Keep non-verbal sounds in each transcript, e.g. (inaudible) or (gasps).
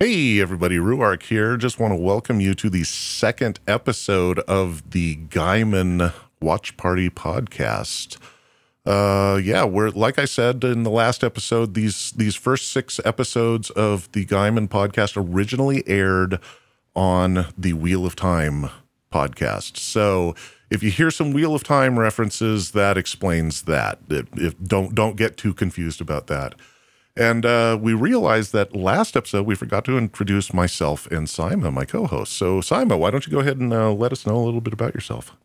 Hey, everybody, Rhuarc here. Just want to welcome you to the second episode of the Gaiman Watch Party podcast. Uh, yeah, we're like I said in the last episode, these these first six episodes of the Gaiman podcast originally aired on the Wheel of Time podcast. So if you hear some Wheel of Time references, that explains that. If, if don't don't get too confused about that. And uh, we realized that last episode we forgot to introduce myself and Saimma, my co-host. So Saimma, why don't you go ahead and uh, let us know a little bit about yourself?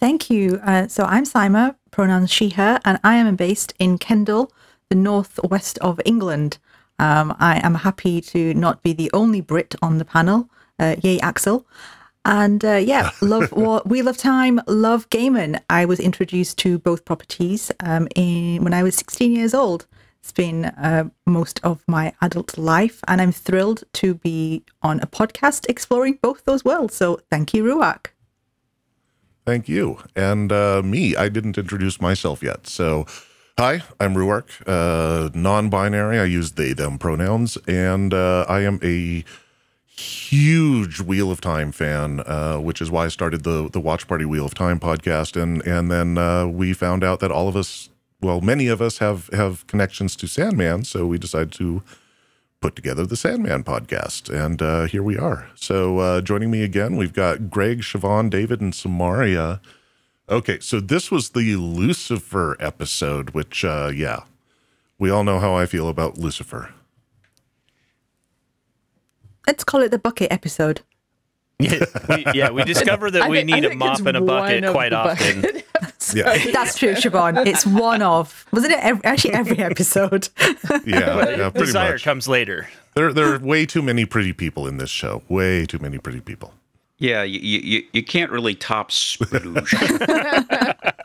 Thank you. Uh, so I'm Saimma, pronouns she, her, and I am based in Kendal, the northwest of England. Um, I am happy to not be the only Brit on the panel. Uh, yay, Axel. And uh, yeah, (laughs) love Wheel of Time, love Gaiman. I was introduced to both properties um, in when I was 16 years old. It's been uh, most of my adult life, and I'm thrilled to be on a podcast exploring both those worlds. So thank you, Rhuarc. Thank you. And uh, me, I didn't introduce myself yet. So, hi, I'm Rhuarc, uh, non binary. I use they, them pronouns, and uh, I am a huge Wheel of Time fan, uh, which is why I started the the Watch Party Wheel of Time podcast, and and then uh, we found out that all of us, well, many of us have have connections to Sandman, so we decided to put together the Sandman podcast, and uh, here we are. So uh, joining me again, we've got Greg, Siobhan, David, and Samaria. Okay, so this was the Lucifer episode, which uh, yeah, we all know how I feel about Lucifer. Let's call it the bucket episode. Yeah, we, yeah, we discovered that we think- need a mop and a bucket quite often. bucket. (laughs) Yeah, That's true, Siobhan. It's one of, wasn't it? Every, actually, every episode. (laughs) yeah, yeah pretty Desire much. comes later. There, there are way too many pretty people in this show. Way too many pretty people. Yeah, you, you, you can't really top Sploosh.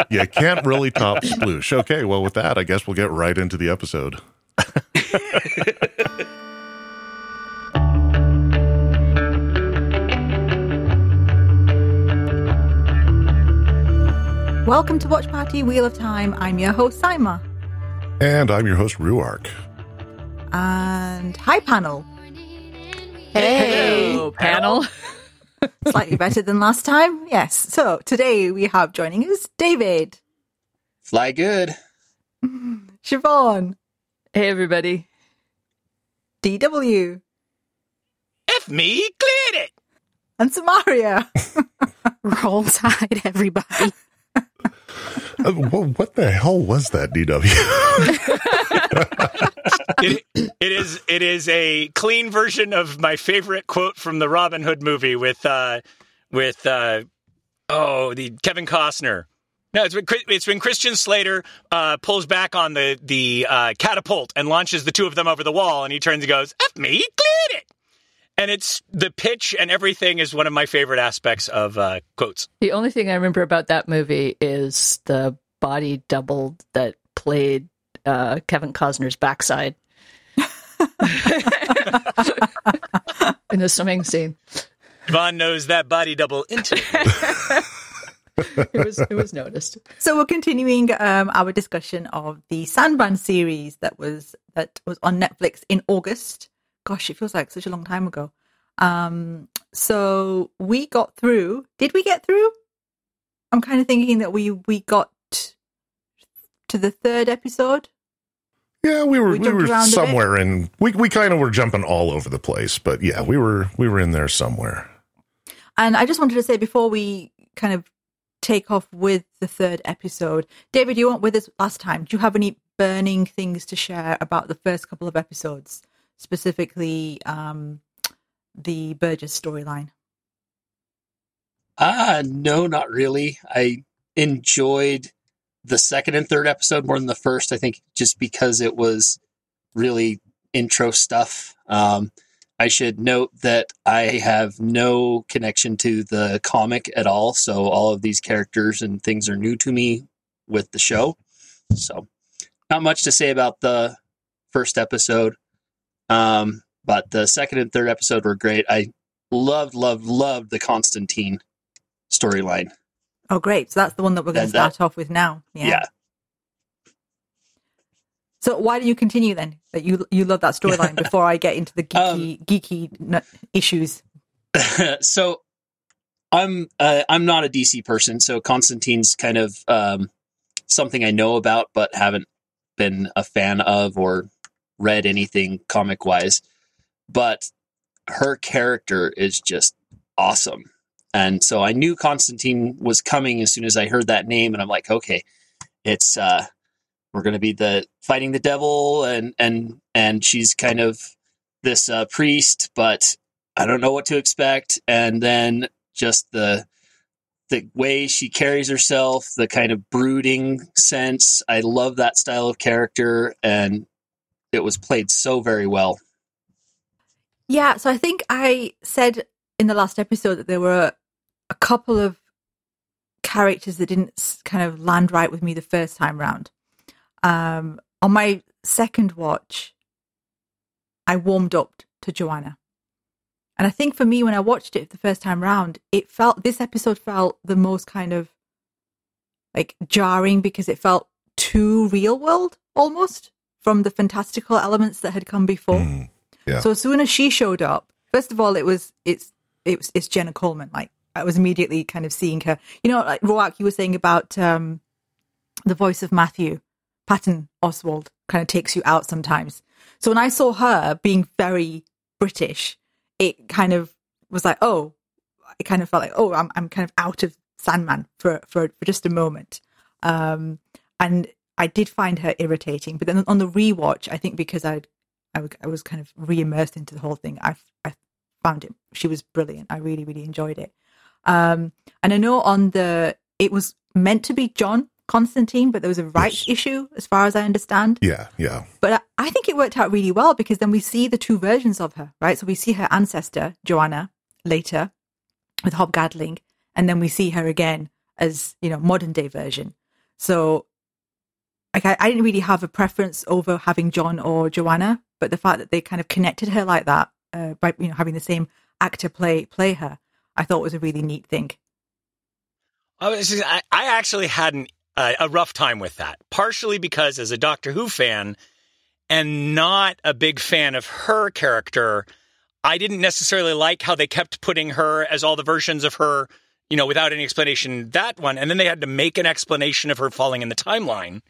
(laughs) You can't really top Sploosh. Okay, well, with that, I guess we'll get right into the episode. Welcome to Watch Party Wheel of Time. I'm your host, Saimma. And I'm your host, Rhuarc. And hi, panel. Hey, Hello, panel. (laughs) Slightly better than last time. Yes. So today we have joining us David, Fly good. (laughs) Siobhan, Hey, everybody. DW, F me, cleared it. and Samaria. (laughs) Roll Tide, everybody. Uh, wha- what the hell was that, DW? (laughs) It, it is it is a clean version of my favorite quote from the Robin Hood movie with uh with uh oh the Kevin Costner. No, it's when it's when Christian Slater uh, pulls back on the the uh, catapult and launches the two of them over the wall, and he turns and goes, "F me, cleared it." And it's the pitch and everything is one of my favorite aspects of uh, quotes. The only thing I remember about that movie is the body double that played uh, Kevin Costner's backside (laughs) (laughs) in the swimming scene. Vaughn knows that body double intimately. (laughs) It was it was noticed. So we're continuing um, our discussion of the Sandman series that was that was on Netflix in August. Gosh, it feels like such a long time ago. Um, so we got through. Did we get through? I'm kind of thinking that we we got to the third episode. yeah, we were We we, were around a bit. somewhere in we we kind of were jumping all over the place, but yeah, we were we were in there somewhere. And I just wanted to say before we kind of take off with the third episode, David, you weren't with us last time. Do you have any burning things to share about the first couple of episodes, specifically um, the Burgess storyline? Ah, no, not really. I enjoyed the second and third episode more than the first. I think just because it was really intro stuff. Um, I should note that I have no connection to the comic at all, so all of these characters and things are new to me with the show. So, not much to say about the first episode, um, but the second and third episode were great. I loved, loved, loved the Constantine storyline. Oh, great. So that's the one that we're going to that- start off with now. Yeah. Yeah. So why do you continue then? That you you love that storyline (laughs) before I get into the geeky geeky issues. (laughs) so I'm uh, I'm not a DC person, so Constantine's kind of um, something I know about, but haven't been a fan of or read anything comic wise. But her character is just awesome, and so I knew Constantine was coming as soon as I heard that name, and I'm like, okay, it's uh, we're going to be the fighting the devil, and and and she's kind of this uh, priest, but I don't know what to expect, and then just the the way she carries herself, the kind of brooding sense. I love that style of character, and it was played so very well. Yeah, so I think I said in the last episode that there were a couple of characters that didn't kind of land right with me the first time round. Um, on my second watch, I warmed up to Johanna. And I think for me, when I watched it the first time round, it felt this episode felt the most kind of like jarring because it felt too real world almost from the fantastical elements that had come before. Mm, yeah. So as soon as she showed up, first of all, it was it's it was it's Jenna Coleman. Like I was immediately kind of seeing her. You know, like Rhuarc, you were saying about um, the voice of Matthew Patton Oswalt kind of takes you out sometimes. So when I saw her being very British, it kind of was like, oh, I kind of felt like, oh, I'm I'm kind of out of Sandman for for, for just a moment. Um, and I did find her irritating, but then on the rewatch, I think because I'd I, w- I was kind of re-immersed into the whole thing. I, I found it. She was brilliant. I really, really enjoyed it. Um, and I know on the it was meant to be John Constantine, but there was a rights Yes. issue, as far as I understand. yeah, yeah. But I, I think it worked out really well because then we see the two versions of her, right? So we see her ancestor Johanna later with Hob Gadling, and then we see her again as you know modern day version. So like I, I didn't really have a preference over having John or Johanna, but the fact that they kind of connected her like that uh, by you know having the same actor play play her, I thought was a really neat thing. Just- I, I actually had an, uh, a rough time with that, partially because as a Doctor Who fan and not a big fan of her character, I didn't necessarily like how they kept putting her as all the versions of her, you know, without any explanation. That one, and then they had to make an explanation of her falling in the timeline.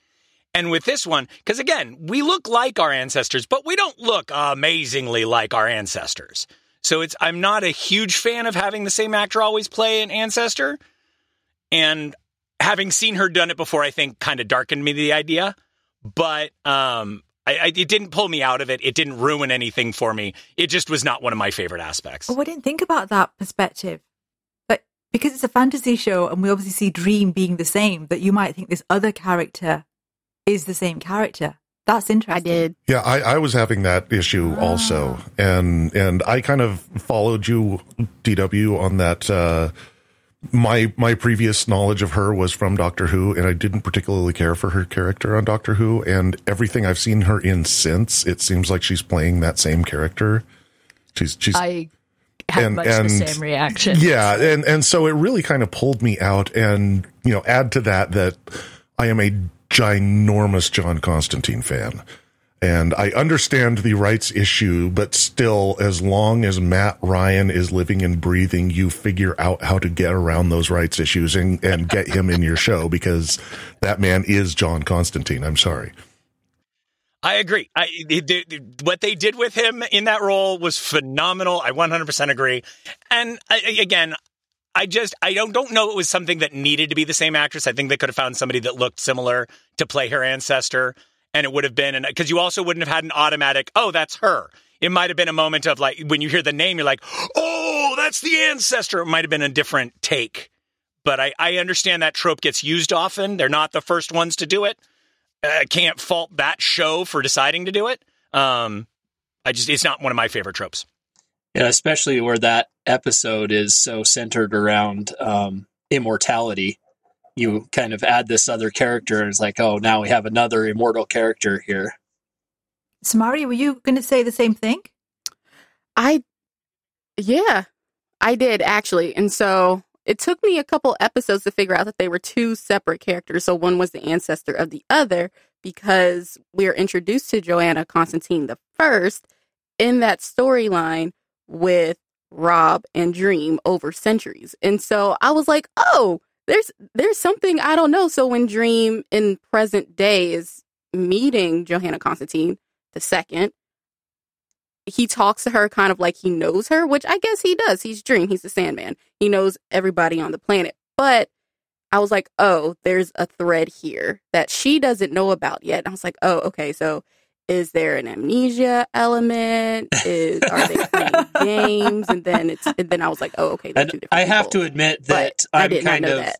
And with this one, because again, we look like our ancestors, but we don't look amazingly like our ancestors. So it's I'm not a huge fan of having the same actor always play an ancestor. And having seen her done it before, I think kind of darkened me the idea. But um, I, I, it didn't pull me out of it. It didn't ruin anything for me. It just was not one of my favorite aspects. Oh, I didn't think about that perspective. But because it's a fantasy show and we obviously see Dream being the same, that you might think this other character is the same character. That's interesting. I did. Yeah, I, I was having that issue also, and and I kind of followed you, DW, on that. Uh, my my previous knowledge of her was from Doctor Who, and I didn't particularly care for her character on Doctor Who. And everything I've seen her in since, it seems like she's playing that same character. She's she's I had And- much and- the same reaction. yeah, and and so it really kind of pulled me out, and you know, add to that that I am a ginormous John Constantine fan, and I understand the rights issue, but still, as long as Matt Ryan is living and breathing, you figure out how to get around those rights issues and and get him in your show because that man is John Constantine. I'm sorry. I agree. I, what they did with him in that role was phenomenal. I 100% agree. And I, again, I just I don't don't know it was something that needed to be the same actress. I think they could have found somebody that looked similar to play her ancestor, and it would have been because you also wouldn't have had an automatic. Oh, that's her. It might have been a moment of like when you hear the name, you're like, oh, that's the ancestor. It might have been a different take, but I I understand that trope gets used often. They're not the first ones to do it. I can't fault that show for deciding to do it. Um, I just it's not one of my favorite tropes. Yeah, especially where that episode is so centered around um, immortality. You kind of add this other character, and it's like, oh, now we have another immortal character here. Samari, were you going to say the same thing? I, yeah, I did actually. And so it took me a couple episodes to figure out that they were two separate characters. So one was the ancestor of the other, because we're introduced to Johanna Constantine the first in that storyline with Hob and Dream over centuries. And so I was like, oh, there's there's something I don't know. So when Dream in present day is meeting Johanna Constantine the second, he talks to her kind of like he knows her, which I guess he does. He's Dream, he's the Sandman. He knows everybody on the planet. But I was like, oh, there's a thread here that she doesn't know about yet. And I was like, oh, okay, so is there an amnesia element? Is are they playing (laughs) games? And then it's and then I was like, oh, okay. I have people. to admit that I I'm kind of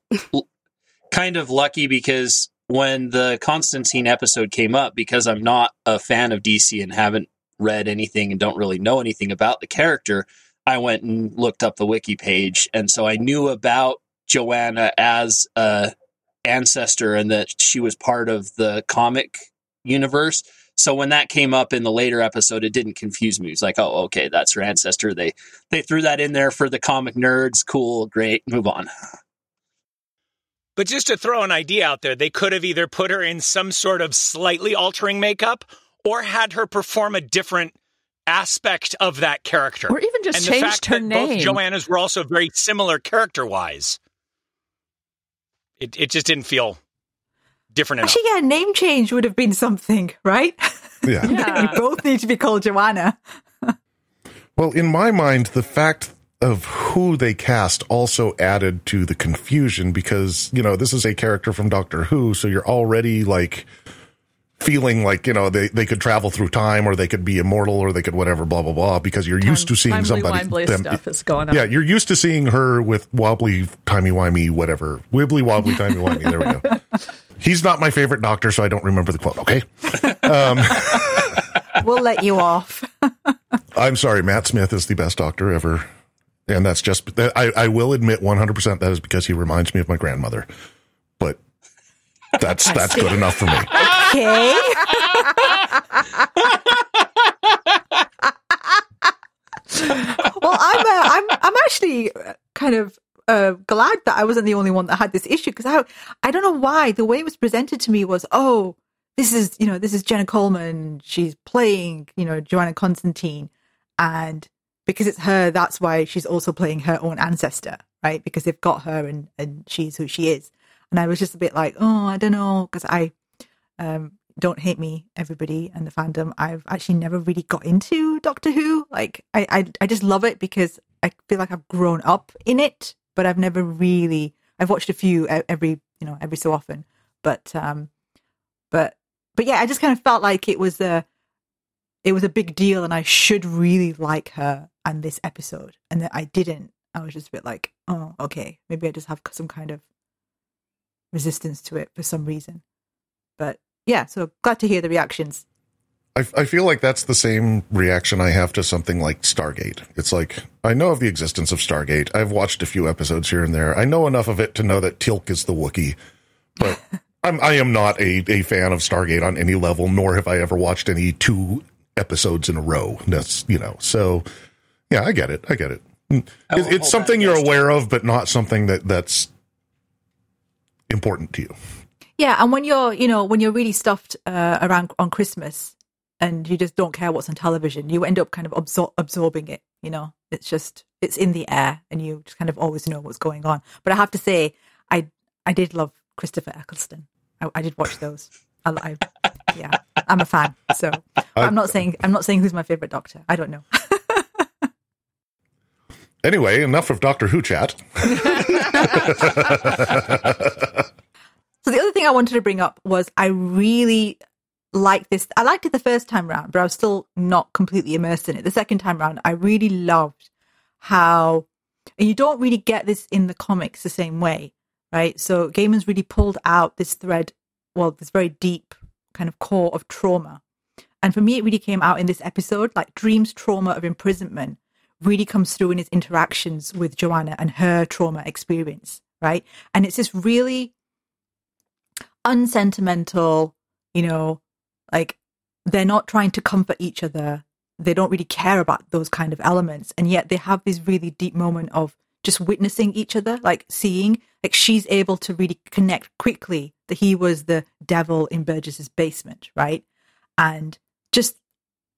kind of lucky because when the Constantine episode came up, because I'm not a fan of DC and haven't read anything and don't really know anything about the character, I went and looked up the wiki page, and so I knew about Johanna as a ancestor and that she was part of the comic universe. So when that came up in the later episode, it didn't confuse me. It was like, oh, okay, that's her ancestor. They they threw that in there for the comic nerds. Cool, great, move on. But just to throw an idea out there, they could have either put her in some sort of slightly altering makeup or had her perform a different aspect of that character. Or even just and the changed fact her that name. both Johannas were also very similar character wise. It it just didn't feel different enough. Actually, yeah, name change would have been something, right? Yeah. (laughs) Yeah. you both need to be called Johanna. (laughs) Well, in my mind, the fact of who they cast also added to the confusion because, you know, this is a character from Doctor Who, so you're already like feeling like, you know, they, they could travel through time or they could be immortal or they could whatever, blah, blah, blah, because you're used to seeing somebody. Wimbley them- stuff is going on. yeah, you're used to seeing her with wobbly, timey wimey, whatever. Wibbly wobbly, (laughs) timey wimey. There we go. He's not my favorite doctor, so I don't remember the quote, okay? (laughs) We'll let you off. (laughs) I'm sorry, Matt Smith is the best doctor ever. And that's just, I, I will admit 100% that is because he reminds me of my grandmother. But that's, that's good enough for me. Okay. (laughs) well, I'm, uh, I'm, I'm actually kind of uh, glad that I wasn't the only one that had this issue because I, I don't know why the way it was presented to me was, oh, this is, you know, this is Jenna Coleman. She's playing, you know, Johanna Constantine, and because it's her, that's why she's also playing her own ancestor, right? Because they've got her and and she's who she is. And I was just a bit like, oh, I don't know, because I um, don't hate me, everybody, and the fandom. I've actually never really got into Doctor Who. Like, I, I, I just love it because I feel like I've grown up in it, but I've never really. I've watched a few every, you know, every so often, but, um, but, but yeah, I just kind of felt like it was a, it was a big deal, and I should really like her and this episode, and that I didn't. I was just a bit like, oh, okay, maybe I just have some kind of resistance to it for some reason. But yeah, so glad to hear the reactions. I, I feel like that's the same reaction I have to something like Stargate. It's like, I know of the existence of Stargate. I've watched a few episodes here and there. I know enough of it to know that Teal'c is the Wookiee, but (laughs) I'm, I am not a, a fan of Stargate on any level, nor have I ever watched any two episodes in a row. That's, you know, so yeah, I get it. I get it. It- it's something you're aware of, but not something that that's important to you. Yeah, and when you're, you know, when you're really stuffed uh, around on Christmas and you just don't care what's on television, you end up kind of absor- absorbing it. You know, it's just it's in the air, and you just kind of always know what's going on. But I have to say, I I did love Christopher Eccleston. I, I did watch those. I, I yeah, I'm a fan. So I'm not saying I'm not saying who's my favorite Doctor. I don't know. (laughs) Anyway, enough of Doctor Who chat. (laughs) (laughs) So the other thing I wanted to bring up was I really liked this. I liked it the first time round, but I was still not completely immersed in it. The second time round, I really loved how, and you don't really get this in the comics the same way, right? So Gaiman's really pulled out this thread, well, this very deep kind of core of trauma. And for me, it really came out in this episode. Like Dream's trauma of imprisonment really comes through in his interactions with Joanna and her trauma experience, right? And it's this really unsentimental, you know, like they're not trying to comfort each other. They don't really care about those kind of elements. And yet they have this really deep moment of just witnessing each other, like seeing like she's able to really connect quickly that he was the devil in Burgess's basement, right? And just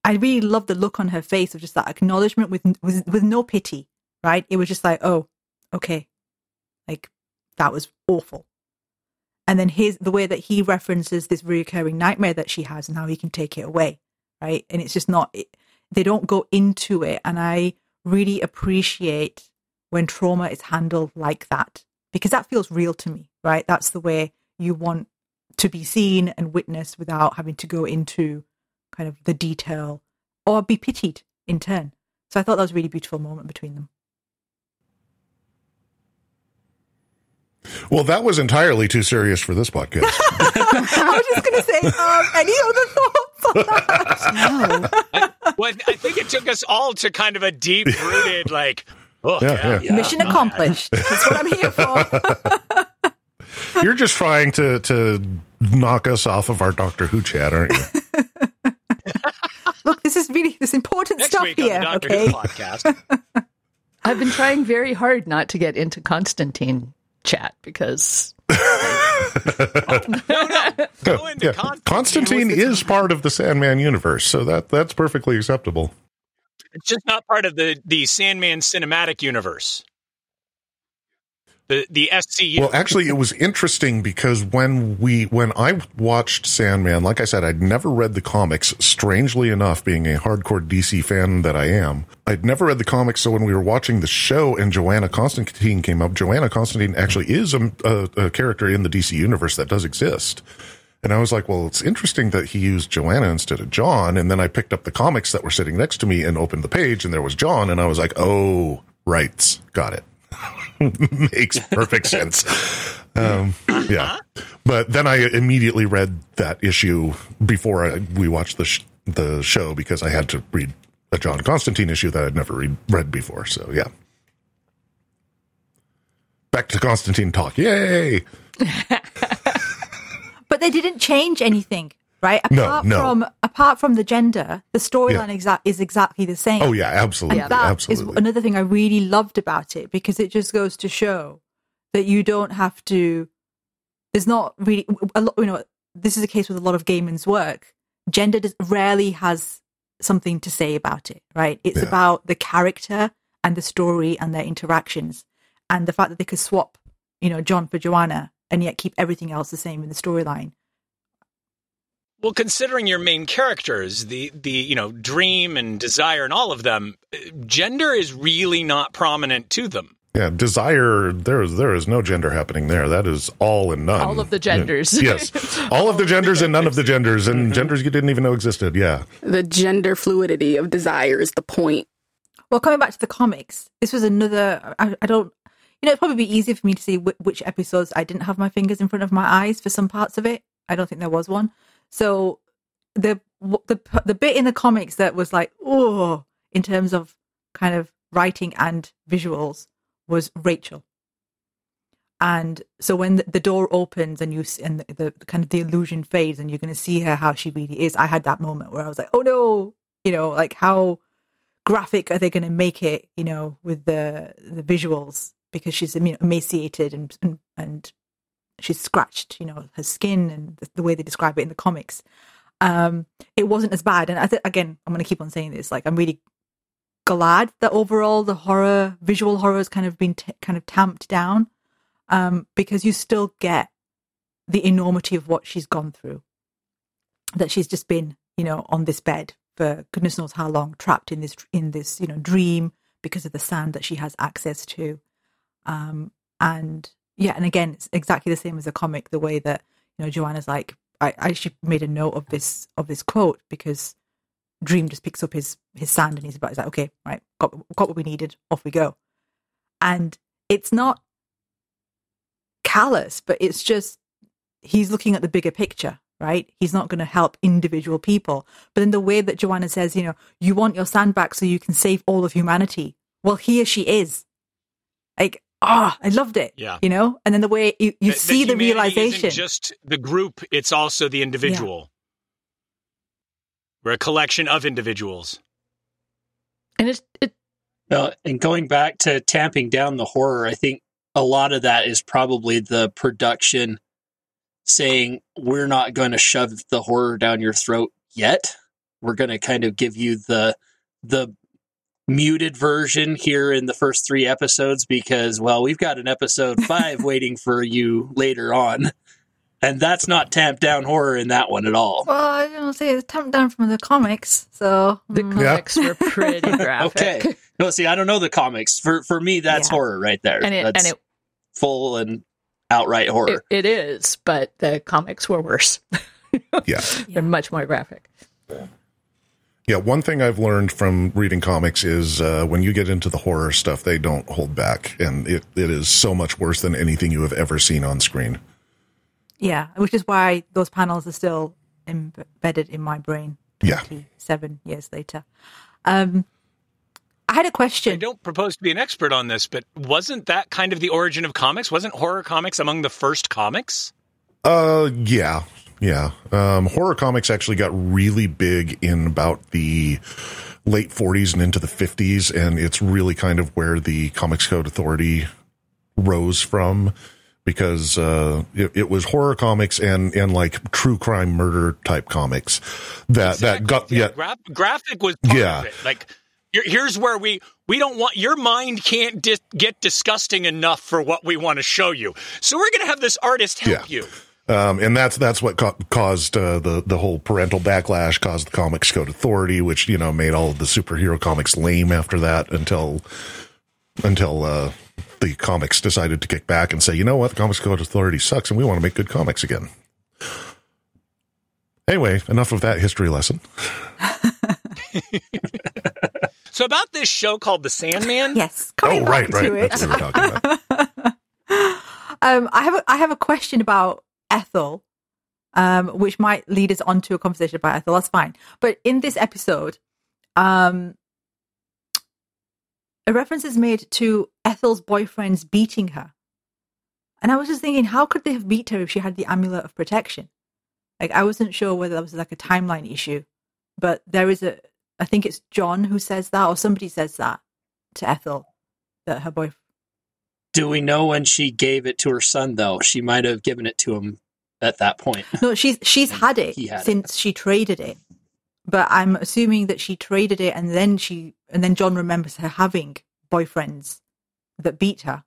I really love the look on her face of just that acknowledgement with with with no pity, right? It was just like, oh, okay, like that was awful. And then his the way that he references this recurring nightmare that she has and how he can take it away, right? And it's just not it, they don't go into it, and I really appreciate when trauma is handled like that because that feels real to me, right? That's the way you want to be seen and witnessed without having to go into kind of the detail or be pitied in turn. So I thought that was a really beautiful moment between them. Well, that was entirely too serious for this podcast. (laughs) I was just going to say, um, any other thoughts on that? No. Well, I think it took us all to kind of a deep rooted, like, oh, Yeah, yeah. yeah. Mission accomplished. That's what I'm here for. (laughs) You're just trying to to knock us off of our Doctor Who chat, aren't you? (laughs) Look, this is really this important Next stuff week on here. the Doctor okay, Who podcast. I've been trying very hard not to get into Constantine chat because (laughs) Go into Yeah. Constantine. Constantine is part of the Sandman universe, so that that's perfectly acceptable. It's just not part of the the Sandman cinematic universe. The the SCU. Well, actually, it was interesting because when we when I watched Sandman, like I said, I'd never read the comics. Strangely enough, being a hardcore DC fan that I am, I'd never read the comics. So when we were watching the show and Johanna Constantine came up, Johanna Constantine actually is a, a, a character in the DC universe that does exist. And I was like, well, it's interesting that he used Johanna instead of John. And then I picked up the comics that were sitting next to me and opened the page, and there was John. And I was like, oh, rights, got it. (laughs) Makes perfect sense. Um, yeah. But then I immediately read that issue before I, we watched the, sh- the show because I had to read a John Constantine issue that I'd never read, read before. So, yeah. Back to Constantine talk. Yay. (laughs) but they didn't change anything, right? Apart no. from apart from the gender, the storyline exa- is exactly the same. Oh, yeah, absolutely. And that is absolutely. another thing I really loved about it because it just goes to show that you don't have to. There's not really a lot. You know, this is a case with a lot of Gaiman's work. Gender does, rarely has something to say about it, right? It's Yeah. about the character and the story and their interactions, and the fact that they could swap, you know, John for Johanna and yet keep everything else the same in the storyline. Well, considering your main characters, the the you know dream and desire and all of them, uh, gender is really not prominent to them. Yeah, desire. There is there is no gender happening there. That is all and none. all of the genders. (laughs) yes, all of the genders and none of the genders, and genders you didn't even know existed. Yeah, The gender fluidity of desire is the point. Well, coming back to the comics, this was another. I, I don't, you know, it'd probably be easier for me to see wh- which episodes I didn't have my fingers in front of my eyes for some parts of it. I don't think there was one. So the the the bit in the comics that was like, oh, in terms of kind of writing and visuals was Rachel. And so when the, door opens and you and the, the, kind of the illusion fades and you're going to see her how she really is, I had that moment where I was like, oh no, you know, like how graphic are they going to make it you know with the the visuals because she's emaciated and, and and she's scratched you know her skin and the, the way they describe it in the comics. Um it wasn't as bad. And i think again i'm going to keep on saying this like i'm really glad that overall the horror visual horror has kind of been t- kind of tamped down um because you still get the enormity of what she's gone through. That she's just been you know on this bed for goodness knows how long trapped in this in this you know dream because of the sand that she has access to. Um and yeah and again it's exactly the same as a comic the way that you know Johanna's like i, I actually made a note of this of this quote because dream just picks up his his sand and he's about he's like okay right got got what we needed off we go and it's not callous but it's just he's looking at the bigger picture right? He's not going to help individual people. But in the way that Johanna says, you know, you want your sand back so you can save all of humanity. Well, here she is. Like, ah, I loved it. Yeah. You know? And then the way you, you That- that see the humanity realization. isn't just the group; it's also the individual. We're a collection of individuals. And it's it No, and going back to tamping down the horror, I think a lot of that is probably the production saying we're not going to shove the horror down your throat yet. We're going to kind of give you the the muted version here in the first 3 episodes because well, we've got an episode (laughs) 5 waiting for you later on. And that's not tamped down horror in that one at all. Well, I don't say it's tamped down from the comics, so The mm, Yeah. comics were (laughs) pretty graphic. Okay. No, see, I don't know the comics. For for me, that's Yeah. horror right there. And it, that's and it, full and outright horror. it, it is, but the comics were worse. (laughs) Yeah. They're much more graphic. Yeah, one thing I've learned from reading comics is uh, when you get into the horror stuff, they don't hold back, and it, it is so much worse than anything you have ever seen on screen. yeah, which is why those panels are still embedded in my brain. Yeah. Seven years later. Um, I had a question. I don't propose to be an expert on this, but wasn't that kind of the origin of comics? Wasn't horror comics among the first comics? Uh, yeah, yeah. Um, horror comics actually got really big in about the late 40s and into the 50s, and it's really kind of where the Comics Code Authority rose from because uh, it, it was horror comics and and like true crime murder type comics that that got yeah Gra- graphic was part Yeah. of it. Like here- here's where we we don't want your mind can't dis- get disgusting enough for what we want to show you. So we're going to have this artist help Yeah. you. Um, and that's that's what ca- caused uh, the the whole parental backlash, caused the Comics Code Authority, which you know made all of the superhero comics lame after that until until uh, the comics decided to kick back and say, you know what, the Comics Code Authority sucks, and we want to make good comics again. Anyway, enough of that history lesson. (laughs) So about this show called The Sandman. Yes, coming oh, right, right. That's what we're talking about. (laughs) um, I have a, I have a question about Ethel, um, which might lead us on to a conversation about Ethel. That's fine. But in this episode, um, a reference is made to Ethel's boyfriends beating her, and I was just thinking, how could they have beat her if she had the amulet of protection? Like, I wasn't sure whether that was like a timeline issue, but there is a. I think it's John who says that, or somebody says that to Ethel that her boyfriend. Do we know when she gave it to her son though? She might have given it to him at that point. No, she's she's had it He had it. since she traded it. But I'm assuming that she traded it and then she and then John remembers her having boyfriends that beat her.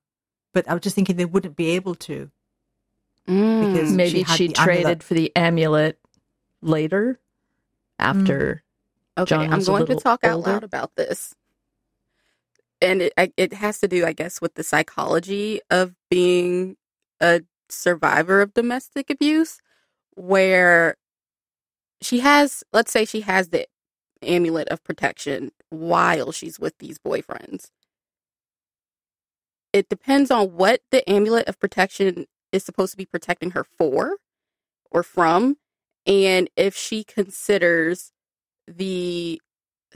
But I was just thinking they wouldn't be able to. Mm. Because- Maybe she she traded amulet. for the amulet later after. Okay, John I'm was a going to little talk out loud about this. And it it has to do, I guess, with the psychology of being a survivor of domestic abuse, where she has, let's say, she has the amulet of protection while she's with these boyfriends. It depends on what the amulet of protection is supposed to be protecting her for or from, and if she considers the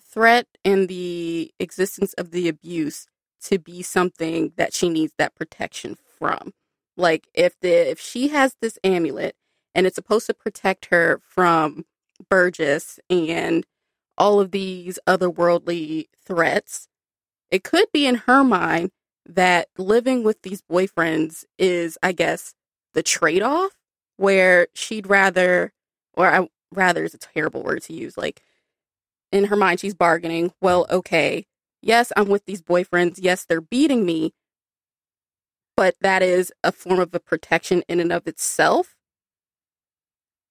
threat and the existence of the abuse to be something that she needs that protection from. Like if the if she has this amulet and it's supposed to protect her from Burgess and all of these otherworldly threats, it could be in her mind that living with these boyfriends is, I guess, the trade off where she'd rather, or I rather is a terrible word to use, like in her mind, she's bargaining. Well, okay, yes, I'm with these boyfriends. Yes, they're beating me, but that is a form of a protection in and of itself.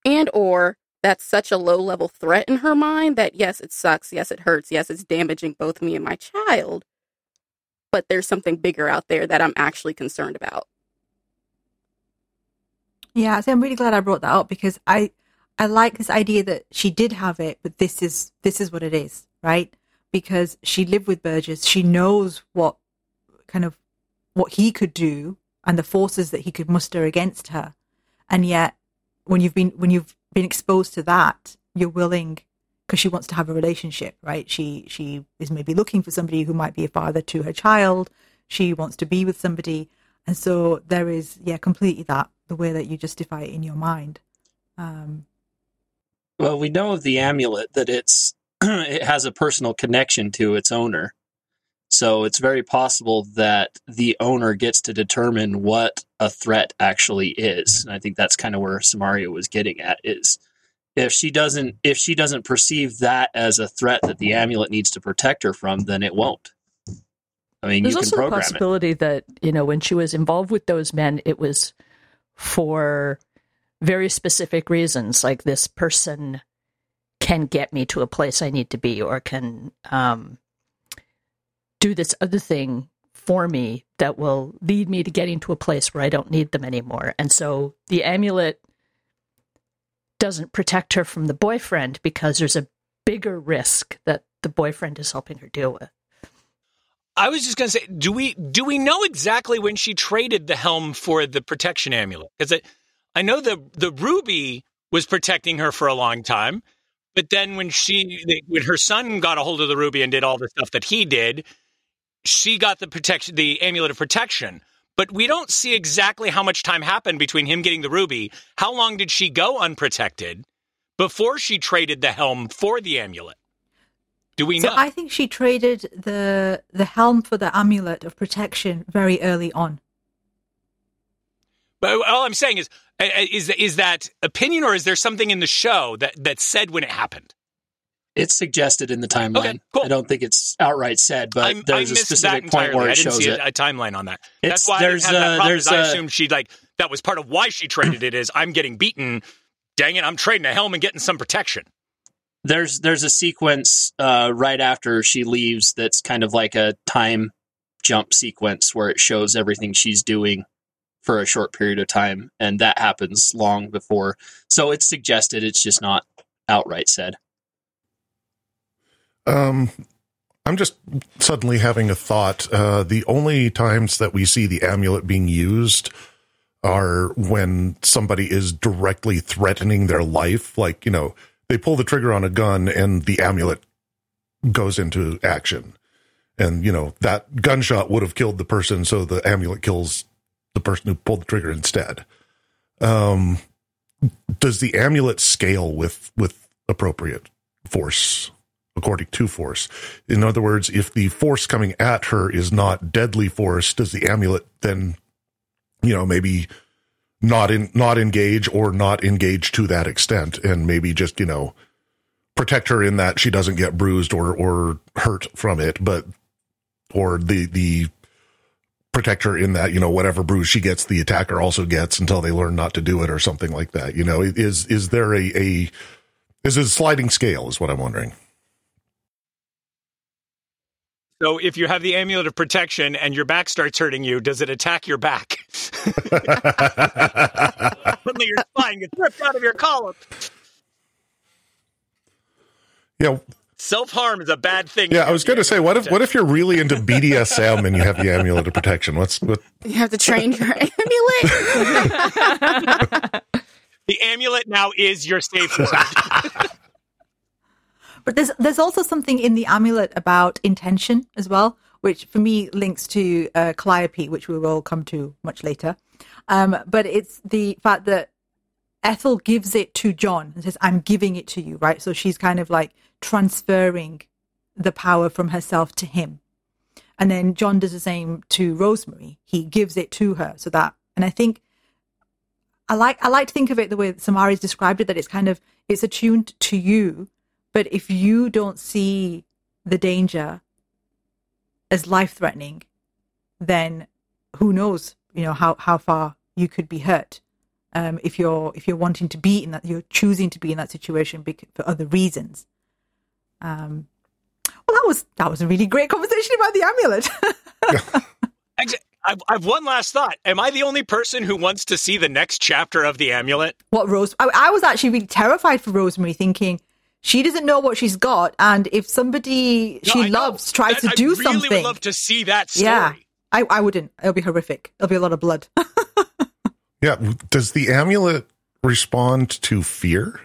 And or that's such a low level threat in her mind that yes, it sucks. Yes, it hurts. Yes, it's damaging both me and my child. But there's something bigger out there that I'm actually concerned about. Yeah, so I'm really glad I brought that up because I I like this idea that she did have it, but this is this is what it is, right? Because she lived with Burgess, she knows what kind of what he could do and the forces that he could muster against her, and yet when you've been when you've been exposed to that, you're willing because she wants to have a relationship, right? She she is maybe looking for somebody who might be a father to her child. She wants to be with somebody, and so there is yeah, completely that the way that you justify it in your mind. Um, Well, we know of the amulet that it's (clears throat) it has a personal connection to its owner. So it's very possible that the owner gets to determine what a threat actually is. And I think that's kind of where Samaria was getting at is if she doesn't if she doesn't perceive that as a threat that the amulet needs to protect her from, then it won't. I mean, There's you can also the program it. possibility that, you know, when she was involved with those men, it was for very specific reasons, like this person can get me to a place I need to be or can um, do this other thing for me that will lead me to getting to a place where I don't need them anymore. And so the amulet doesn't protect her from the boyfriend because there's a bigger risk that the boyfriend is helping her deal with. I was just going to say, do we do we know exactly when she traded the helm for the protection amulet? Because I know the the ruby was protecting her for a long time, but then when she when her son got a hold of the ruby and did all the stuff that he did, she got the protection, the amulet of protection. But we don't see exactly how much time happened between him getting the ruby. How long did she go unprotected before she traded the helm for the amulet? Do we So know? I think she traded the the helm for the amulet of protection very early on. But all I'm saying is, uh, is is that opinion, or is there something in the show that that said when it happened? It's suggested in the timeline. Okay, cool. I don't think it's outright said, but I, I there's a specific point where I it didn't shows see it. a, a timeline on that. It's- That's why there's I didn't have a- that problem. there's is I a- assumed she like that was part of why she traded it. Is I'm getting beaten. Dang it! I'm trading a helm and getting some protection. there's there's a sequence uh, right after she leaves that's kind of like a time jump sequence where it shows everything she's doing for a short period of time, and that happens long before. So it's suggested. It's just not outright said. Um, I'm just suddenly having a thought. Uh, the only times that we see the amulet being used are when somebody is directly threatening their life. Like, you know, they pull the trigger on a gun and the amulet goes into action. And, you know, that gunshot would have killed the person, so the amulet kills the person who pulled the trigger instead. Um, does the amulet scale with with appropriate force according to force. In other words, if the force coming at her is not deadly force, does the amulet then, you know, maybe not in not engage or not engage to that extent, and maybe just you know protect her in that she doesn't get bruised or or hurt from it, but or the the protect her in that you know whatever bruise she gets, the attacker also gets until they learn not to do it or something like that. You know, is is there a a is it a sliding scale? Is what I'm wondering. So if you have the amulet of protection and your back starts hurting you, does it attack your back? (laughs) Suddenly your spine gets ripped out of your column. yeah, Self harm is a bad thing. yeah. I was going to say, what if what if you're really into (laughs) BDSM and you have the amulet of protection? What's what? You have to train your amulet. (laughs) the amulet now is your safe word? (laughs) But there's there's also something in the amulet about intention as well, which for me links to uh, Calliope, which we will come to much later. Um, but it's the fact that Ethel gives it to John and says, "I'm giving it to you," right? So she's kind of like transferring the power from herself to him, and then John does the same to Rosemary. He gives it to her, so that, and I think I like I like to think of it the way that Samari's described it, that it's kind of it's attuned to you, but if you don't see the danger as life threatening, then who knows, you know, how, how far you could be hurt. Um, if you're if you're wanting to be in that, you're choosing to be in that situation for other reasons. Um, well, that was that was a really great conversation about the amulet. (laughs) I've, I've one last thought. Am I the only person who wants to see the next chapter of the amulet? what Rose? I, I was actually really terrified for Rosemary, thinking she doesn't know what she's got, and if somebody No, she I know. loves tries That- to I do really something, I would love to see that story. yeah, I, I wouldn't. It'll be horrific. It'll be a lot of blood. (laughs) Yeah, does the amulet respond to fear?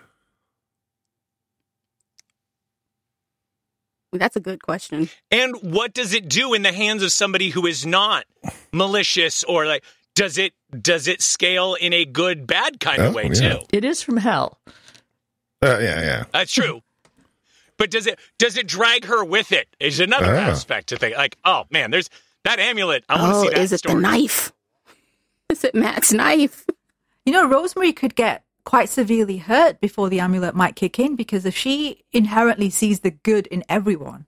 That's a good question. And what does it do in the hands of somebody who is not malicious or like does it does it scale in a good bad kind of Oh, way yeah. too? It is from hell. Uh, yeah, yeah. That's true. but does it does it drag her with it? Is another Ah. aspect to think. Like, oh man, there's that amulet. I want to Oh, see that is it story. the knife? (laughs) Is it Matt's knife? You know, Rosemary could get quite severely hurt before the amulet might kick in because if she inherently sees the good in everyone,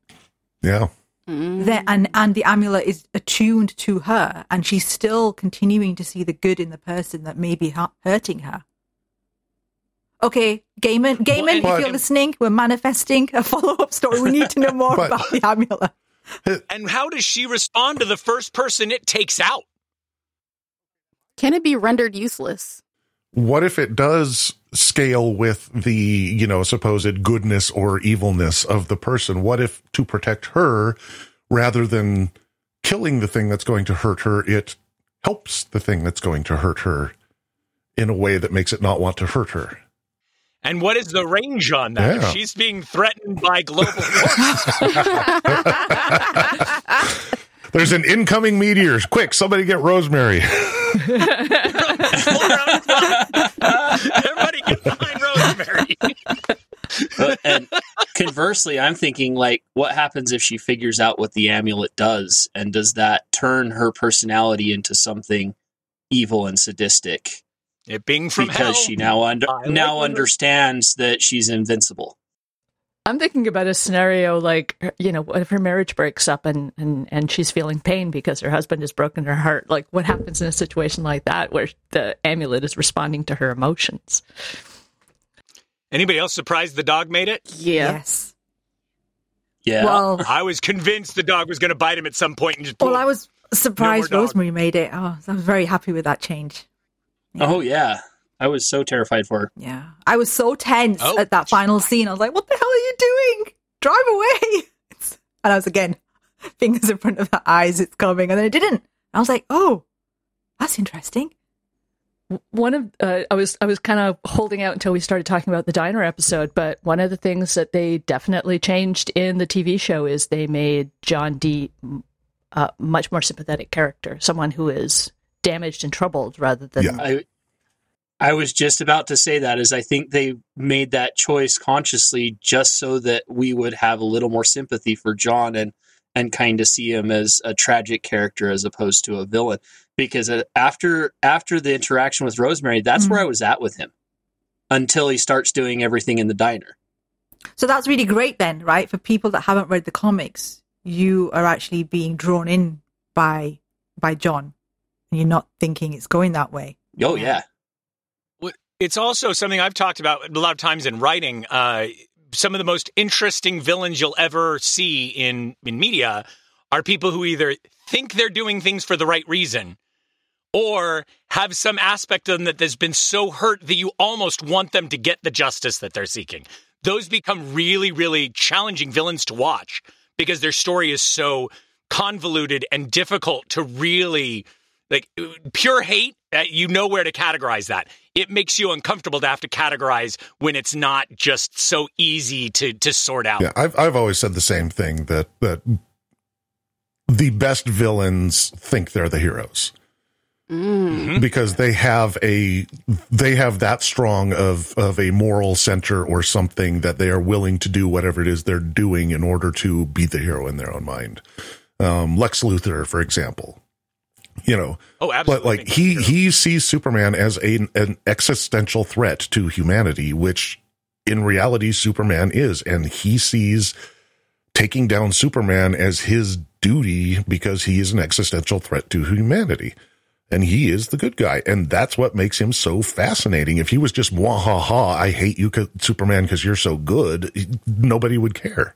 Yeah. Mm. then and and the amulet is attuned to her, and she's still continuing to see the good in the person that may be hu- hurting her. Okay, Gaiman, Gaiman, and- if you're listening, we're manifesting a follow-up story. We need to know (laughs) more But- about the amulet. And how does she respond to the first person it takes out? Can it be rendered useless? What if it does scale with the, you know, supposed goodness or evilness of the person? What if to protect her, rather than killing the thing that's going to hurt her, it helps the thing that's going to hurt her in a way that makes it not want to hurt her? And what is the range on that? Yeah. If she's being threatened by global warming, (laughs) (laughs) There's an incoming meteor. Quick, somebody get Rosemary. (laughs) everybody get behind Rosemary. But, and conversely, I'm thinking like, what happens if she figures out what the amulet does, and does that turn her personality into something evil and sadistic It being from because hell. she now under now understands that she's invincible? I'm thinking about a scenario like, you know, what if her marriage breaks up and, and, and she's feeling pain because her husband has broken her heart? Like, what happens in a situation like that where the amulet is responding to her emotions? Anybody else surprised the dog made it? Yeah. Yes. Yeah. Well, I was convinced the dog was going to bite him at some point and just. well, I was surprised dog. Rosemary made it. Oh, I was very happy with that change. oh yeah, I was so terrified for her. Yeah. I was so tense Oh. at that final scene. I was like, what the hell are you doing? Drive away. (laughs) And I was again, (laughs) fingers in front of her eyes, it's coming. And then it didn't. I was like, oh, that's interesting. one of uh, I was I was kind of holding out until we started talking about the diner episode, but one of the things that they definitely changed in the TV show is they made John Dee a much more sympathetic character, someone who is damaged and troubled rather than Yeah. I I was just about to say that is I think they made that choice consciously just so that we would have a little more sympathy for John and and kind of see him as a tragic character as opposed to a villain because uh, after after the interaction with Rosemary that's where I was at with him until he starts doing everything in the diner. So that's really great then, right? For people that haven't read the comics, you are actually being drawn in by by John. And you're not thinking it's going that way. Oh yeah. It's also something I've talked about a lot of times in writing. Uh, some of the most interesting villains you'll ever see in in media are people who either think they're doing things for the right reason or have some aspect of them that has been so hurt that you almost want them to get the justice that they're seeking. Those become really, really challenging villains to watch because their story is so convoluted and difficult to really like pure hate. Uh, you know where to categorize that. It makes you uncomfortable to have to categorize when it's not just so easy to to sort out. Yeah, I've I've always said the same thing that that the best villains think they're the heroes Mm. Mhm. because they have a they have that strong of of a moral center or something that they are willing to do whatever it is they're doing in order to be the hero in their own mind. Um, Lex Luthor, for example, you know, Oh, but absolutely. like he he sees Superman as a, an existential threat to humanity, which in reality Superman is, and he sees taking down Superman as his duty because he is an existential threat to humanity. And he is the good guy. And that's what makes him so fascinating. If he was just, wah ha ha, I hate you Superman, because you're so good, nobody would care.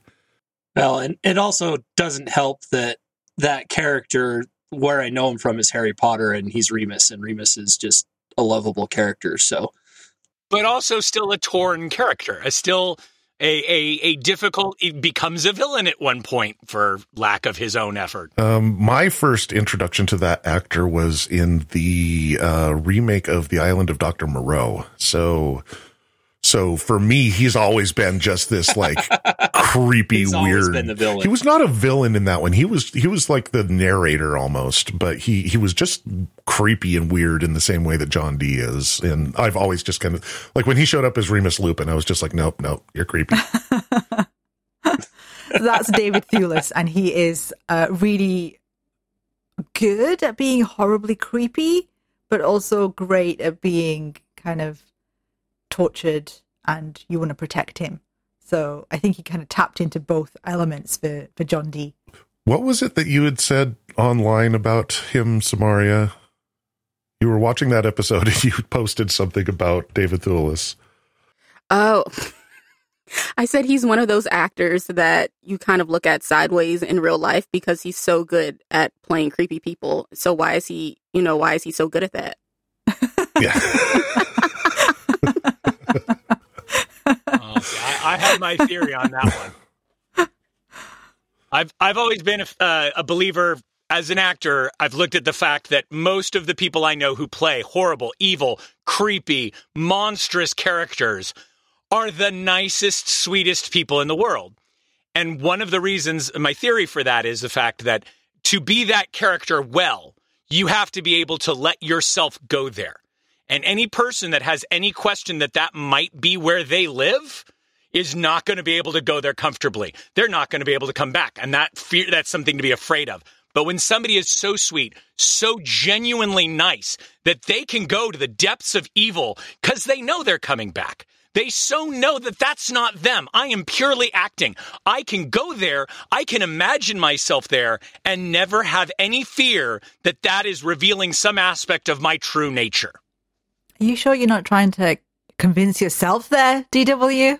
Well, and it also doesn't help that that character where I know him from is Harry Potter and he's Remus and Remus is just a lovable character. So but also still a torn character, a still a, a a difficult. It becomes a villain at one point for lack of his own effort. Um, my first introduction to that actor was in the uh, remake of The Island of Dr. Moreau. So, so for me, he's always been just this like (laughs) creepy, He's weird. been the villain. He was not a villain in that one. He was he was like the narrator almost, but he he was just creepy and weird in the same way that John Dee is. And I've always just kind of like when he showed up as Remus Lupin, I was just like, nope, nope, you're creepy. so (laughs) (laughs) that's David Thewlis, and he is uh, really good at being horribly creepy, but also great at being kind of tortured, and you want to protect him. So I think he kind of tapped into both elements for for John Dee. What was it that you had said online about him, Samaria? You were watching that episode (laughs) and you posted something about David Thewlis. Oh, (laughs) I said he's one of those actors that you kind of look at sideways in real life because he's so good at playing creepy people. So why is he, you know, why is he so good at that? (laughs) Yeah. Oh, see, I, I have my theory on that one. I've I've always been a, uh, a believer as an actor. I've looked at the fact that most of the people I know who play horrible, evil, creepy, monstrous characters are the nicest, sweetest people in the world. And one of the reasons, my theory for that is the fact that to be that character well, you have to be able to let yourself go there. And any person that has any question that that might be where they live is not going to be able to go there comfortably. They're not going to be able to come back. And that fear, that's something to be afraid of. But when somebody is so sweet, so genuinely nice that they can go to the depths of evil because they know they're coming back. They so know that that's not them. I am purely acting. I can go there. I can imagine myself there and never have any fear that that is revealing some aspect of my true nature. Are you sure you're not trying to convince yourself there, DW?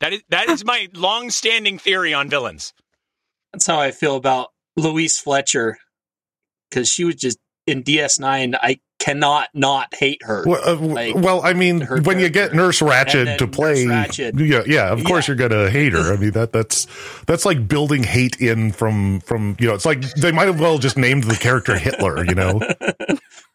That is that is my long-standing theory on villains. That's how I feel about Louise Fletcher because she was just in DS9. I cannot not hate her. Well, uh, Like, well, I mean, her when you get. Nurse And Ratched to play, Ratched. yeah, yeah, of course Yeah. you're gonna hate her. I mean that that's that's like building hate in from from you know. It's like they might have well just named the character Hitler. You know, (laughs)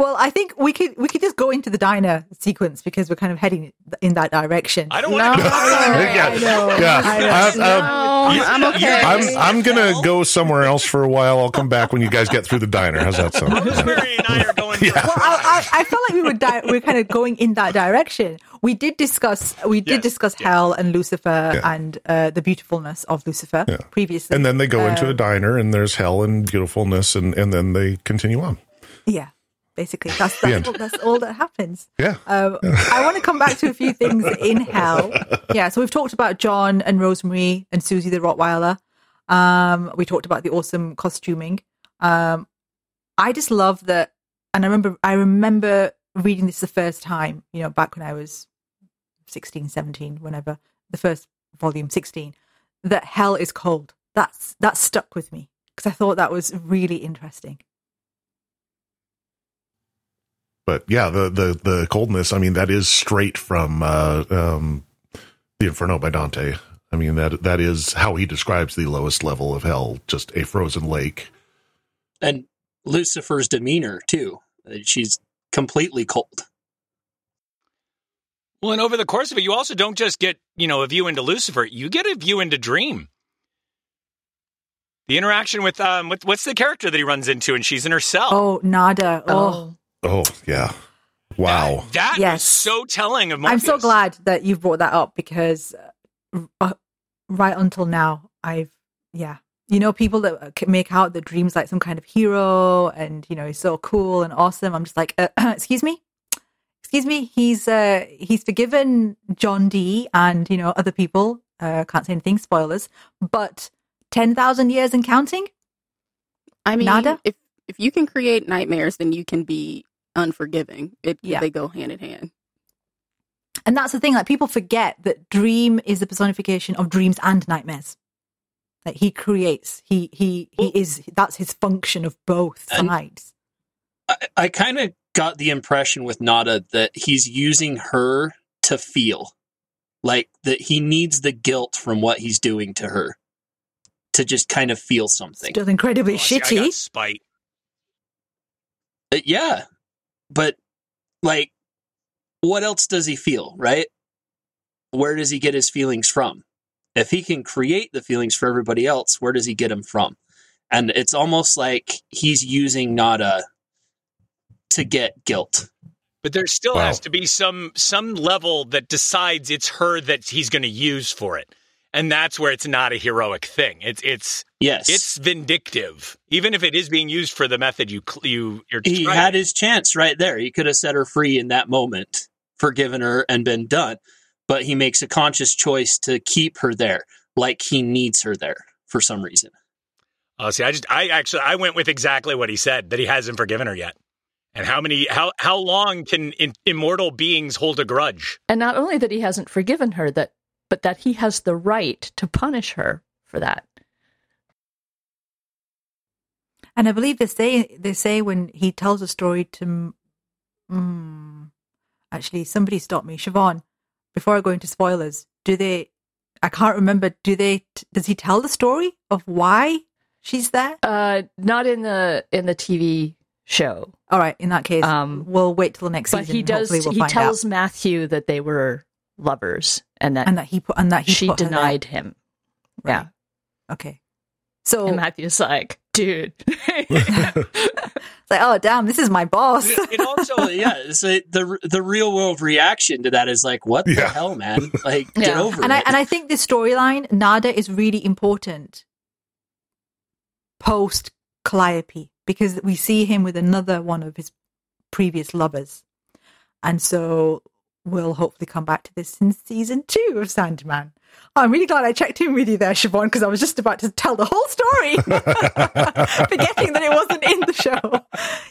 Well, I think we could we could just go into the diner sequence because we're kind of heading in that direction. I don't No, want to. (laughs) Yeah. I know. Yeah. I know. I- um, no, you- I'm okay. I'm I'm gonna go somewhere else for a while. I'll come back when you guys get through the diner. How's that sound? Rosemary and I are going. Yeah. well. I, I, I felt like we were di- we are kind of going in that direction. We did discuss we did Yes, discuss yeah. hell and Lucifer Yeah. and uh, the beautifulness of Lucifer Yeah. previously, And then they go into Uh, a diner, and there's hell and beautifulness, and and then they continue on. yeah, basically that's that's all, that's all that happens. Yeah. Um, I want to come back to a few things in hell. (laughs) Yeah, so we've talked about John and Rosemary and Susie the Rottweiler. Um, we talked about the awesome costuming. Um, I just love that, and I remember I remember reading this the first time. You know, back when I was 16, 17, whenever the first volume, sixteen, that hell is cold. That's that stuck with me because I thought that was really interesting. But yeah, the the the coldness. I mean, that is straight from uh, um, the Inferno by Dante. I mean that that is how he describes the lowest level of hell, just a frozen lake. and Lucifer's demeanor too. Uh, She's completely cold. Well, and over the course of it, you also don't just get, you know, a view into Lucifer, you get a view into Dream. The interaction with um with what's the character that he runs into and she's in her cell. Oh, nada. Oh, Oh yeah, wow. That Yes. was so telling of I'm so glad that you've brought that up because uh, uh, right until now, I've yeah, you know, people that uh, can make out that Dream's like some kind of hero and you know he's so cool and awesome. I'm just like, uh, (clears throat) excuse me, excuse me. He's uh he's forgiven John Dee and you know other people. Uh, can't say anything, spoilers. But ten thousand years and counting. I mean, Nada? if if you can create nightmares, then you can be unforgiving. It Yeah. they go hand in hand. And that's the thing, like people forget that dream is the personification of dreams and nightmares. Like he creates, he he he is that's his function of both And- sides. I, I kind of got the impression with Nada that he's using her to feel like that he needs the guilt from what he's doing to her to just kind of feel something. Still incredibly Oh, see, I shitty. got spite. Uh, yeah, but like, what else does he feel, right? Where does he get his feelings from? If he can create the feelings for everybody else, where does he get them from? And it's almost like he's using Nada to get guilt. But there still Wow. has to be some some level that decides it's her that he's going to use for it, and that's where it's not a heroic thing. It's it's Yes. it's vindictive, even if it is being used for the method you you you're he had his chance right there. He could have set her free in that moment, forgiven her, and been done. But he makes a conscious choice to keep her there, like he needs her there for some reason. Oh, see, I just, I actually, I went with exactly what he said that he hasn't forgiven her yet. And how many, how, how long can in, immortal beings hold a grudge? And not only that he hasn't forgiven her, that but that he has the right to punish her for that. And I believe they say they say when he tells a story to, mm, actually somebody stop me, Siobhan. Before I go into spoilers, do they? I can't remember. Do they? Does he tell the story of why she's there? Uh, not in the in the TV show, All right. In that case, Um, we'll wait till the next but season. he does. We'll he tells out. Matthew that they were lovers and that, and that he put and that he she put her there. denied him. Right. Okay. So And Matthew's like, dude. it's (laughs) (laughs) like, oh damn, this is my boss. It also, yeah, so the the real world reaction to that is like, what the hell, man? (laughs) Like, get Yeah. over and it. I and I think this storyline, Nada, is really important post Calliope because we see him with another one of his previous lovers, and so we'll hopefully come back to this in season two of Sandman. I'm really glad I checked in with you there, Siobhan, because I was just about to tell the whole story, (laughs) forgetting that it wasn't in the show.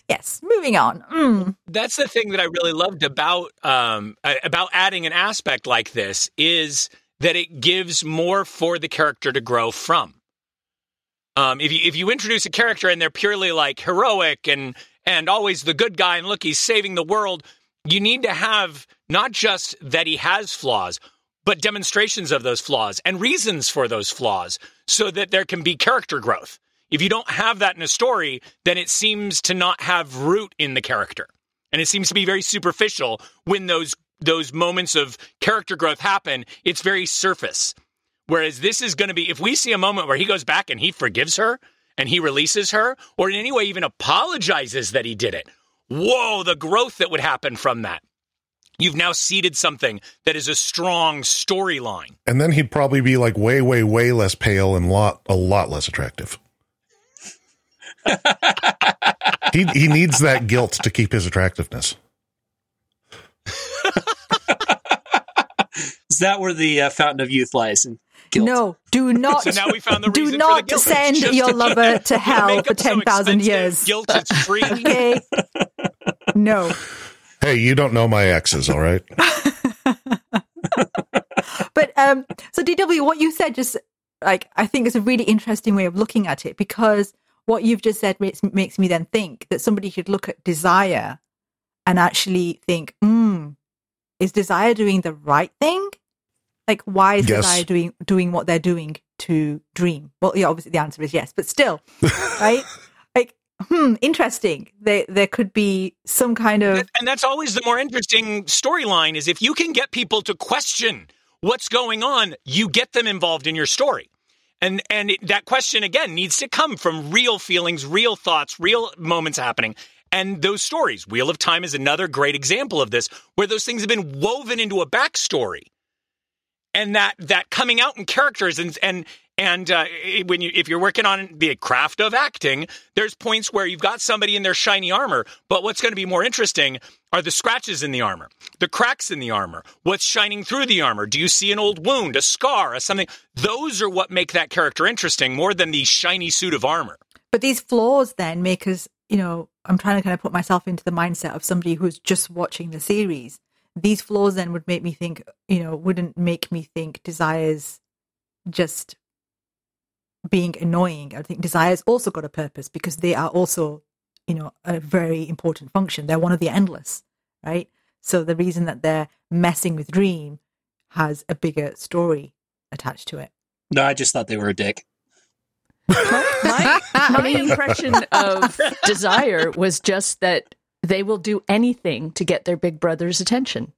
Yes, moving on. Mm. That's the thing that I really loved about, um, about adding an aspect like this is that it gives more for the character to grow from. Um, if you if you introduce a character and they're purely like heroic and and always the good guy and look he's saving the world, you need to have not just that he has flaws, but demonstrations of those flaws and reasons for those flaws, so that there can be character growth. If you don't have that in a story, then it seems to not have root in the character, and it seems to be very superficial when those those moments of character growth happen. It's very surface. Whereas this is going to be, if we see a moment where he goes back and he forgives her and he releases her, or in any way even apologizes that he did it, whoa, the growth that would happen from that. You've now seeded something that is a strong storyline. And then he'd probably be like way, way, way less pale and lot a lot less attractive. (laughs) he he needs that guilt to keep his attractiveness. (laughs) is that where the uh, fountain of youth lies? In guilt? No, do (laughs) not. So now we found the do reason not for the guilt. send It's just your lover to hell for up so 10,000 years. Guilt is free. Okay. no. Hey, you don't know my exes, all right? (laughs) But um so DW what you said just like I think is a really interesting way of looking at it because what you've just said makes makes me then think that somebody should look at desire and actually think, hmm, is desire doing the right thing? Like why is Yes. desire doing doing what they're doing to dream? Well, yeah, obviously the answer is yes, but still, (laughs) right? Hmm, interesting. There there could be some kind of and that's always the more interesting storyline is if you can get people to question what's going on you get them involved in your story. And and it, that question again needs to come from real feelings real thoughts real moments happening. And those stories wheel of time is another great example of this where those things have been woven into a backstory. And that that coming out in characters and and and uh, when you if you're working on the craft of acting, there's points where you've got somebody in their shiny armor, but what's going to be more interesting are the scratches in the armor, the cracks in the armor, what's shining through the armor. Do you see an old wound, a scar, a something? Those are what make that character interesting more than the shiny suit of armor. But these flaws then make us, you know, I'm trying to kind of put myself into the mindset of somebody who's just watching the series. These flaws then would make me think, you know, wouldn't make me think desires just being annoying. I think desires also got a purpose because they are also, you know, a very important function. They're one of the endless, right? So the reason that they're messing with Dream has a bigger story attached to it. No, I just thought they were a dick. my, my (laughs) impression of desire was just that they will do anything to get their big brother's attention.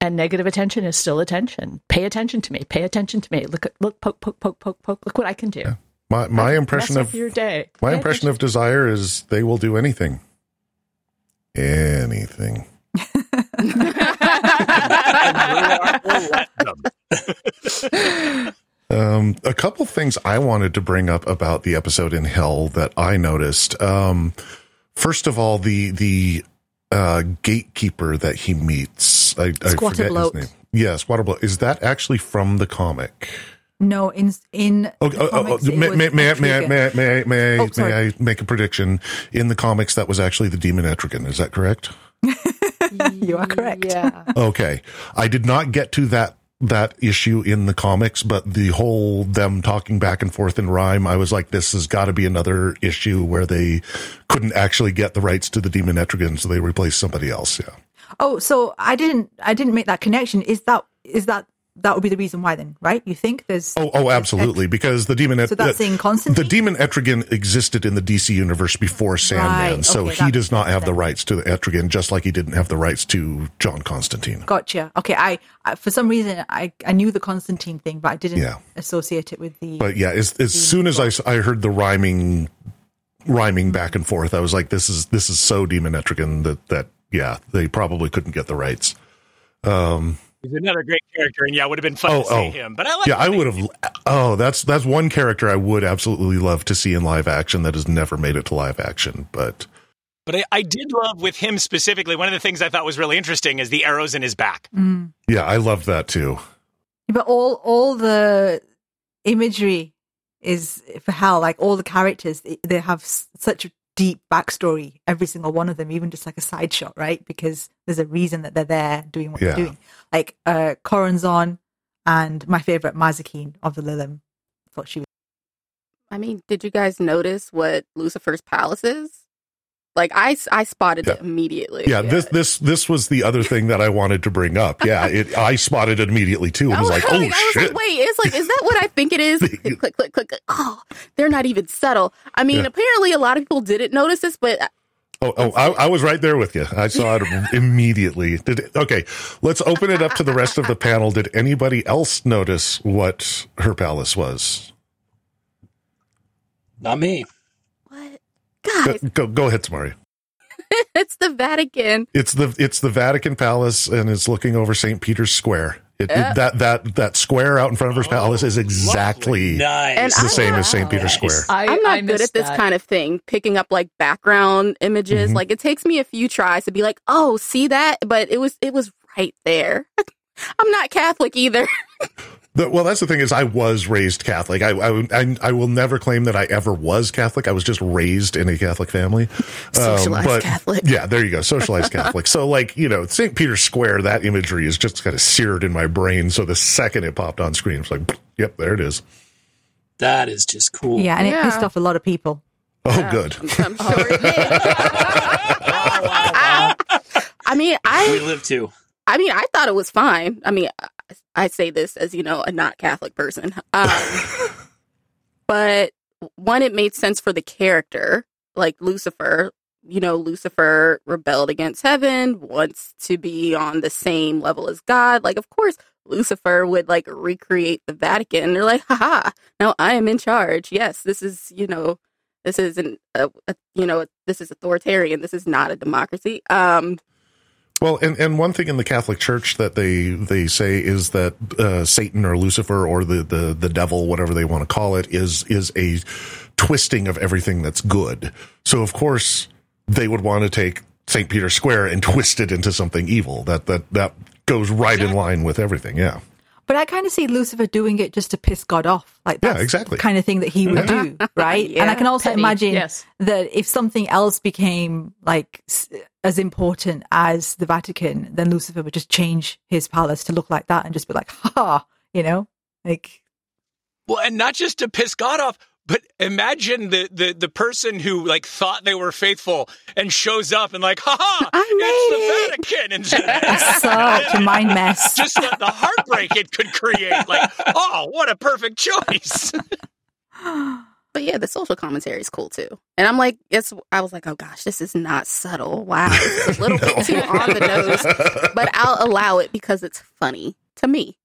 And negative attention is still attention. Pay attention to me. Pay attention to me. Look at look poke poke poke poke poke. Look what I can do. My my impression of your day. my Pay impression of desire is they will do anything. anything. (laughs) Um, a couple things I wanted to bring up about the episode in Hell that I noticed. Um, first of all, the the uh, gatekeeper that he meets, I, I forget his Squatterbloat. name. Yeah, Squatterbloat. Is that actually from the comic? No, in in Oh, the oh, oh, comics, oh, it may, may, may, I- may, I- may, I- may, I- may, Oh, may. I make a prediction? In the comics, that was actually the demon Etrigan. Is that correct? (laughs) You are correct. Yeah. Okay. I did not get to that that issue in the comics, but the whole them talking back and forth in rhyme, I was like, this has got to be another issue where they couldn't actually get the rights to the demon Etrigan, so they replaced somebody else. Yeah. Oh, so I didn't I didn't make that connection. Is that is that that would be the reason why then, right? You think there's Oh, oh, absolutely. Because the demon, So that's in the demon Etrigan existed in the DC universe before Sandman, Right, so okay, he does not have the rights to the Etrigan, just like he didn't have the rights to John Constantine. Gotcha. Okay, I, I for some reason I I knew the Constantine thing, but I didn't Yeah. associate it with the. But yeah, as, as soon as I, I heard the rhyming, rhyming back and forth, I was like, this is this is so demon Etrigan that that yeah, they probably couldn't get the rights. Um, He's another great character, and yeah, it would have been fun Oh, to see oh. him. But I like. yeah, I would have. Oh, that's that's one character I would absolutely love to see in live action that has never made it to live action. But But I, I did love with him specifically. One of the things I thought was really interesting is the arrows in his back. Mm. yeah, I loved that too. But all all the imagery is for hell. Like all the characters, they- they have such a deep backstory. Every single one of them, even just like a side shot, right? Because there's a reason that they're there doing what Yeah. they're doing. Like uh Choronzon and my favorite Mazikeen of the Lilim. Thought she was. I mean, did you guys notice what Lucifer's palace is? Like I, I spotted it immediately. Yeah, this this this was the other thing that I wanted to bring up. Yeah, it, (laughs) I spotted it immediately too, and I was like, oh I was shit. like, wait, it's like, is that what I think it is? click, (laughs) click, click, click, click. Oh, they're not even subtle. I mean, Yeah. apparently a lot of people didn't notice this, but Oh, oh I, I was right there with you. I saw it (laughs) immediately. Did okay, let's open it up to the rest of the panel. Did anybody else notice what her palace was? Not me. what? Go, Guys, go, go ahead, Tamari. (laughs) it's the Vatican. It's the it's the Vatican Palace, and it's looking over St. Peter's Square. It, Yeah. that that that square out in front of her palace is exactly Nice. The I- same as St. Peter's Nice. Square. I, I'm not I good at this that. kind of thing, picking up like background images. Mhm. Like it takes me a few tries to be like, oh, see that? But it was it was right there. (laughs) I'm not Catholic either. (laughs) The, well, that's the thing is, I was raised Catholic. I, I I I will never claim that I ever was Catholic. I was just raised in a Catholic family, Um, Socialized but- Catholic. Yeah, there you go, socialized Catholic. So, like you know, St. Peter's Square, that imagery is just kind of seared in my brain. So the second it popped on screen, it's like, yep, there it is. that is just cool. Yeah, and it Yeah. pissed off a lot of people. Oh, good. I'm sure it did. (laughs) (laughs) I mean, I. We live too. I mean, I thought it was fine. I mean, I, say this as you know, a not Catholic person. (laughs) Um, but one, it made sense for the character, like Lucifer. You know, Lucifer rebelled against heaven, wants to be on the same level as God. Like, of course, Lucifer would like recreate the Vatican. They're like, haha, now I am in charge. Yes, this is, you know, this isn't, a, a, you know, this is authoritarian. This is not a democracy. Um, Well, and, and one thing in the Catholic Church that they they say is that uh, Satan or Lucifer or the, the the devil, whatever they want to call it, is is a twisting of everything that's good. So of course they would want to take St. Peter's Square and (laughs) twist it into something evil. That that that goes right in line with everything. Yeah. But I kind of see Lucifer doing it just to piss God off. Like Yeah, exactly. the kind of thing that he would do, right? (laughs) And I can also Petty, imagine yes. that if something else became like as important as the Vatican, then Lucifer would just change his palace to look like that and just be like, ha, you know, like Well, and not just to piss God off, but imagine the the the person who like thought they were faithful and shows up and like, haha, I it's the Vatican, and (laughs) such a mind mess. (laughs) just the, the heartbreak it could create. Like, oh, what a perfect choice. (gasps) But yeah, the social commentary is cool too. And I'm like, it's I was like, oh gosh, this is not subtle. Wow, it's a (laughs) little bit too on the nose. But I'll allow it because it's funny to me.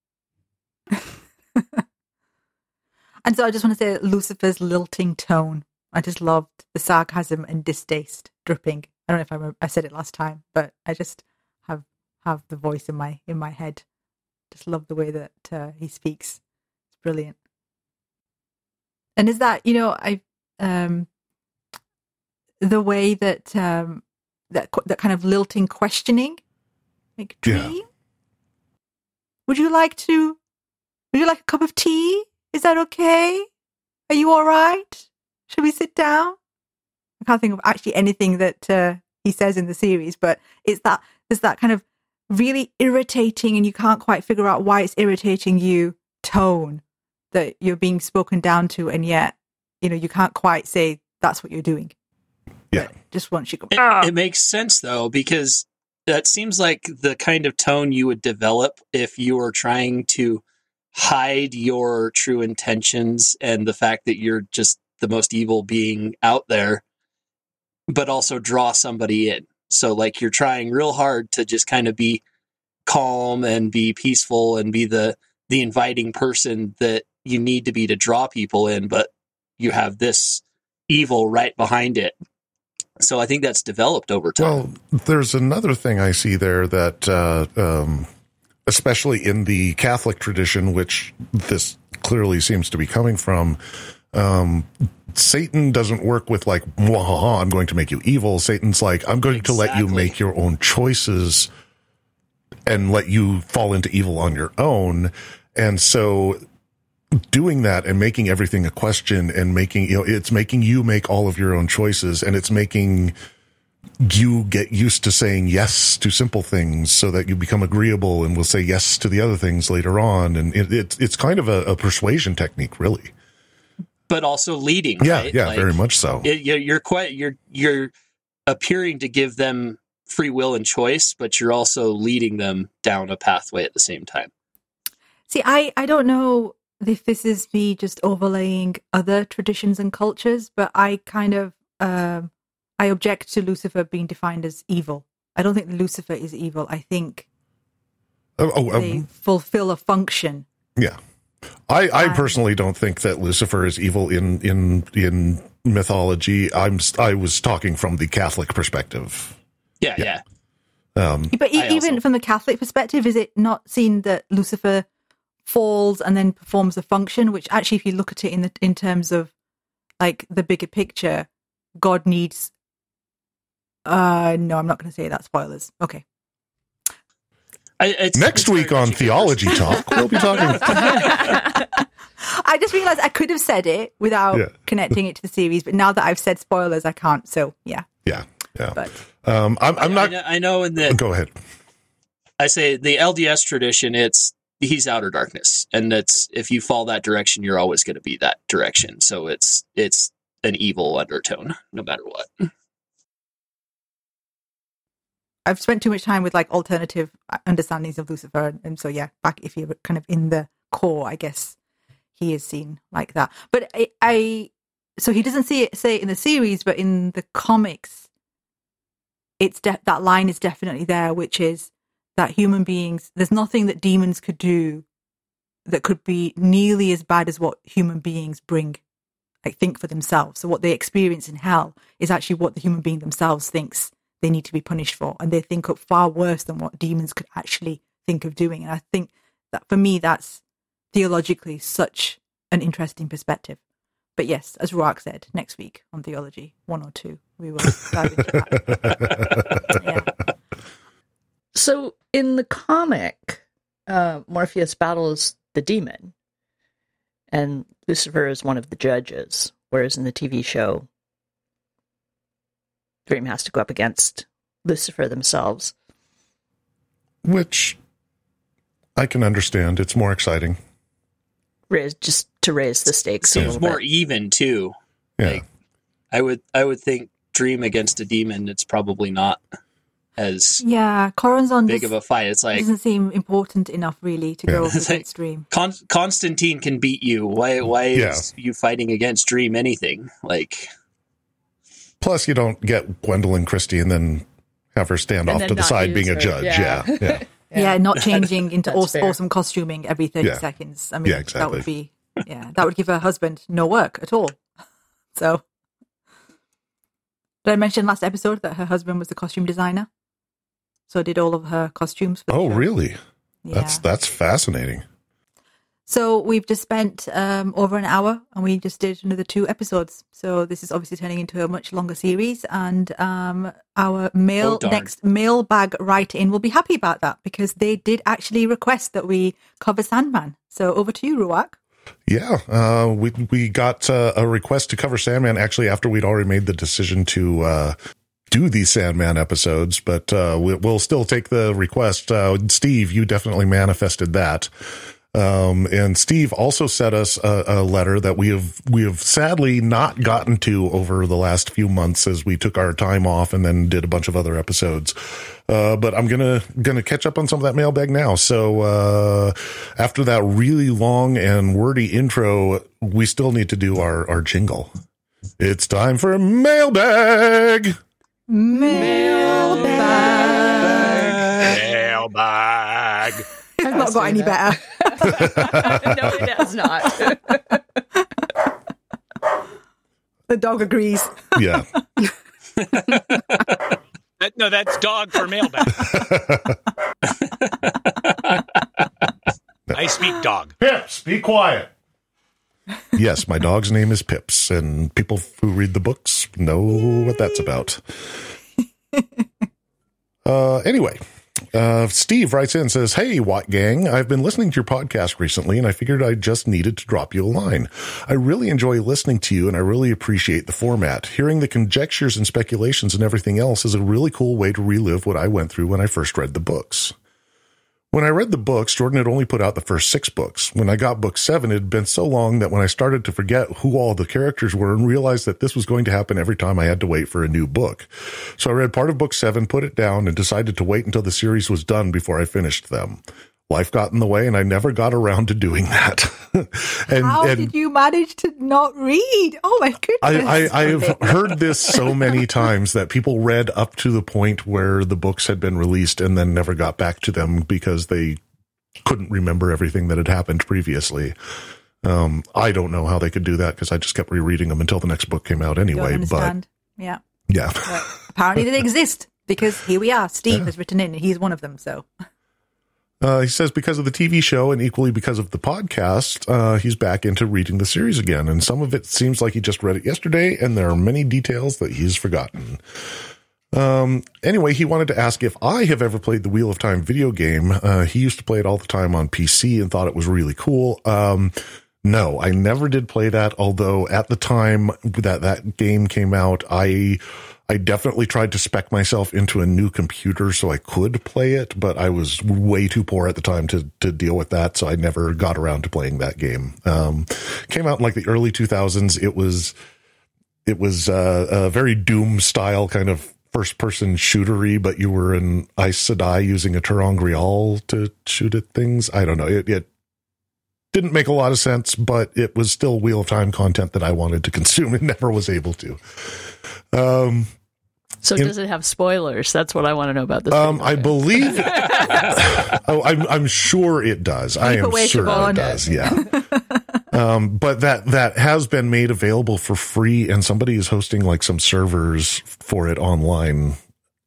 And so I just want to say Lucifer's lilting tone. I just loved the sarcasm and distaste dripping I don't know if I remember, I said it last time, but I just have have the voice in my in my head. Just love the way that uh, he speaks. It's brilliant. And is that you know I um the way that um that that kind of lilting questioning like Yeah. dream would you like to would you like a cup of tea is that okay are you all right should we sit down i can't think of actually anything that uh, he says in the series but it's that there's that kind of really irritating and you can't quite figure out why it's irritating you tone that you're being spoken down to and yet you know you can't quite say that's what you're doing Yeah. But just once you go It, "Ah." it makes sense though because that seems like the kind of tone you would develop if you were trying to hide your true intentions and the fact that you're just the most evil being out there, but also draw somebody in. So like you're trying real hard to just kind of be calm and be peaceful and be the the inviting person that you need to be to draw people in, but you have this evil right behind it. So I think that's developed over time. Well, there's another thing I see there that, uh, um, especially in the Catholic tradition, which this clearly seems to be coming from, um, Satan doesn't work with like, "Mwahaha, I'm going to make you evil. Satan's like, I'm going to let you make your own choices and let you fall into evil on your own. And so doing that and making everything a question and making, you know, it's making you make all of your own choices and it's making you get used to saying yes to simple things so that you become agreeable and will say yes to the other things later on. And it, it's, it's kind of a, a persuasion technique, really. but also leading. Yeah. right? Yeah. Like, very much so. It, you're you're quite you're you're appearing to give them free will and choice, but you're also leading them down a pathway at the same time. See, I, I don't know if this is me just overlaying other traditions and cultures, but I kind of um, I object to Lucifer being defined as evil. I don't think Lucifer is evil. I think oh, oh, they um, fulfill a function. yeah. I, I Um, personally don't think that Lucifer is evil in, in, in mythology. I'm, I was talking from the Catholic perspective. Yeah, Yeah. yeah. Um, But e- I also- even from the Catholic perspective, is it not seen that Lucifer falls and then performs a function? Which actually, if you look at it in the in terms of like the bigger picture, God needs. Uh no, I'm not going to say that. Spoilers. Okay. I, it's, next it's week on much- Theology Talk, we'll be talking. (laughs) (laughs) I just realized I could have said it without Yeah. connecting it to the series, but now that I've said spoilers, I can't. So yeah, Yeah. Yeah. but Um, I'm, I'm I, not. know, I know in the Go ahead. I say the LDS tradition, it's he's outer darkness, and that's if you fall that direction, you're always going to be that direction. So it's it's an evil undertone, no matter what. I've spent too much time with like alternative uh, understandings of Lucifer, and so yeah, back if you're kind of in the core, I guess he is seen like that. But I, I so he doesn't see it say it in the series, but in the comics, it's de- that line is definitely there, which is that human beings, there's nothing that demons could do that could be nearly as bad as what human beings bring, like think for themselves. So what they experience in hell is actually what the human being themselves thinks they need to be punished for, and they think of far worse than what demons could actually think of doing. And I think that for me, that's theologically such an interesting perspective. But yes, as Rhuarc said, next week on Theology one or two, we will dive into that. (laughs) Yeah. So in the comic, uh, Morpheus battles the demon, and Lucifer is one of the judges. Whereas in the TV show, Dream has to go up against Lucifer themselves. Which I can understand. It's more exciting. Raise, just to raise the stakes a Seems little more bit. even too. Yeah. Like, I would I would think Dream against a demon, it's probably not as Yeah, Choronzon big does, of a fight. It's like doesn't seem important enough really to Yeah. go up like- against Dream. Con- Constantine can beat you. Why why Yeah. is you fighting against Dream anything? Like Plus, you don't get Gwendoline Christie and then have her stand And off to the side being use a judge. yeah. Yeah. Yeah. (laughs) Yeah, not (laughs) changing into awesome, awesome costuming every 30 Yeah. seconds. I mean, Yeah, that would be, yeah, that would give her husband no work at all. (laughs) So, Did I mention last episode that her husband was the costume designer? So did all of her costumes. For the Oh, show. really? Yeah. That's that's fascinating. So we've just spent um, over an hour, and we just did another two episodes. So this is obviously turning into a much longer series, and um, our mail Oh, next mailbag write-in will be happy about that because they did actually request that we cover Sandman. So over to you, Rhuarc. Yeah, uh, we we got uh, a request to cover Sandman actually after we'd already made the decision to uh, do these Sandman episodes, but uh, we, we'll still take the request. Uh, Steve, you definitely manifested that. Um, and Steve also sent us a, a letter that we have we have sadly not gotten to over the last few months as we took our time off and then did a bunch of other episodes. Uh, but I'm gonna gonna catch up on some of that mailbag now. So uh, after that really long and wordy intro, we still need to do our our jingle. It's time for mailbag. Mailbag. Mailbag. I've not got any better. (laughs) (laughs) no, it has not. (laughs) the dog agrees. Yeah. That- no, that's dog for mailbag. I speak dog. Pips, be quiet. yes, my dog's name is Pips, and people who read the books know what that's about. uh, anyway, uh, Steve writes in and says, Hey, WOT Gang, I've been listening to your podcast recently, and I figured I just needed to drop you a line. I really enjoy listening to you, and I really appreciate the format. Hearing the conjectures and speculations and everything else is a really cool way to relive what I went through when I first read the books. When I read the books, Jordan had only put out the first six books. When I got book seven, it had been so long that when I started to forget who all the characters were and realized that this was going to happen every time I had to wait for a new book. So I read part of book seven, put it down, and decided to wait until the series was done before I finished them. Life got in the way, and I never got around to doing that. (laughs) and, How and did you manage to not read? Oh my goodness! I, I, I have heard this (laughs) so many times that people read up to the point where the books had been released and then never got back to them because they couldn't remember everything that had happened previously. Um, I don't know how they could do that because I just kept rereading them until the next book came out anyway. But yeah, yeah, but apparently they (laughs) exist because here we are. Steve has written in, and he's one of them. So Uh, he says because of the TV show and equally because of the podcast, uh, he's back into reading the series again. And some of it seems like he just read it yesterday, and there are many details that he's forgotten. Um, anyway, he wanted to ask if I have ever played the Wheel of Time video game. Uh, he used to play it all the time on PC and thought it was really cool. Um, no, I never did play that. Although at the time that that game came out, I I definitely tried to spec myself into a new computer so I could play it, but I was way too poor at the time to to deal with that, so I never got around to playing that game. Um, came out in like the early 2000s. It was it was uh, a very Doom style kind of first person shootery, but you were an Aes Sedai using a ter'angreal to shoot at things. I don't know. It, it didn't make a lot of sense, but it was still Wheel of Time content that I wanted to (laughs) consume and never was able to. Um, So In- does it have spoilers? That's what I want to know about this. um, I believe. (laughs) (laughs) oh, I'm I'm sure it does. I am sure it does. Yeah. um, but that that has been made available for free, and somebody is hosting like some servers for it online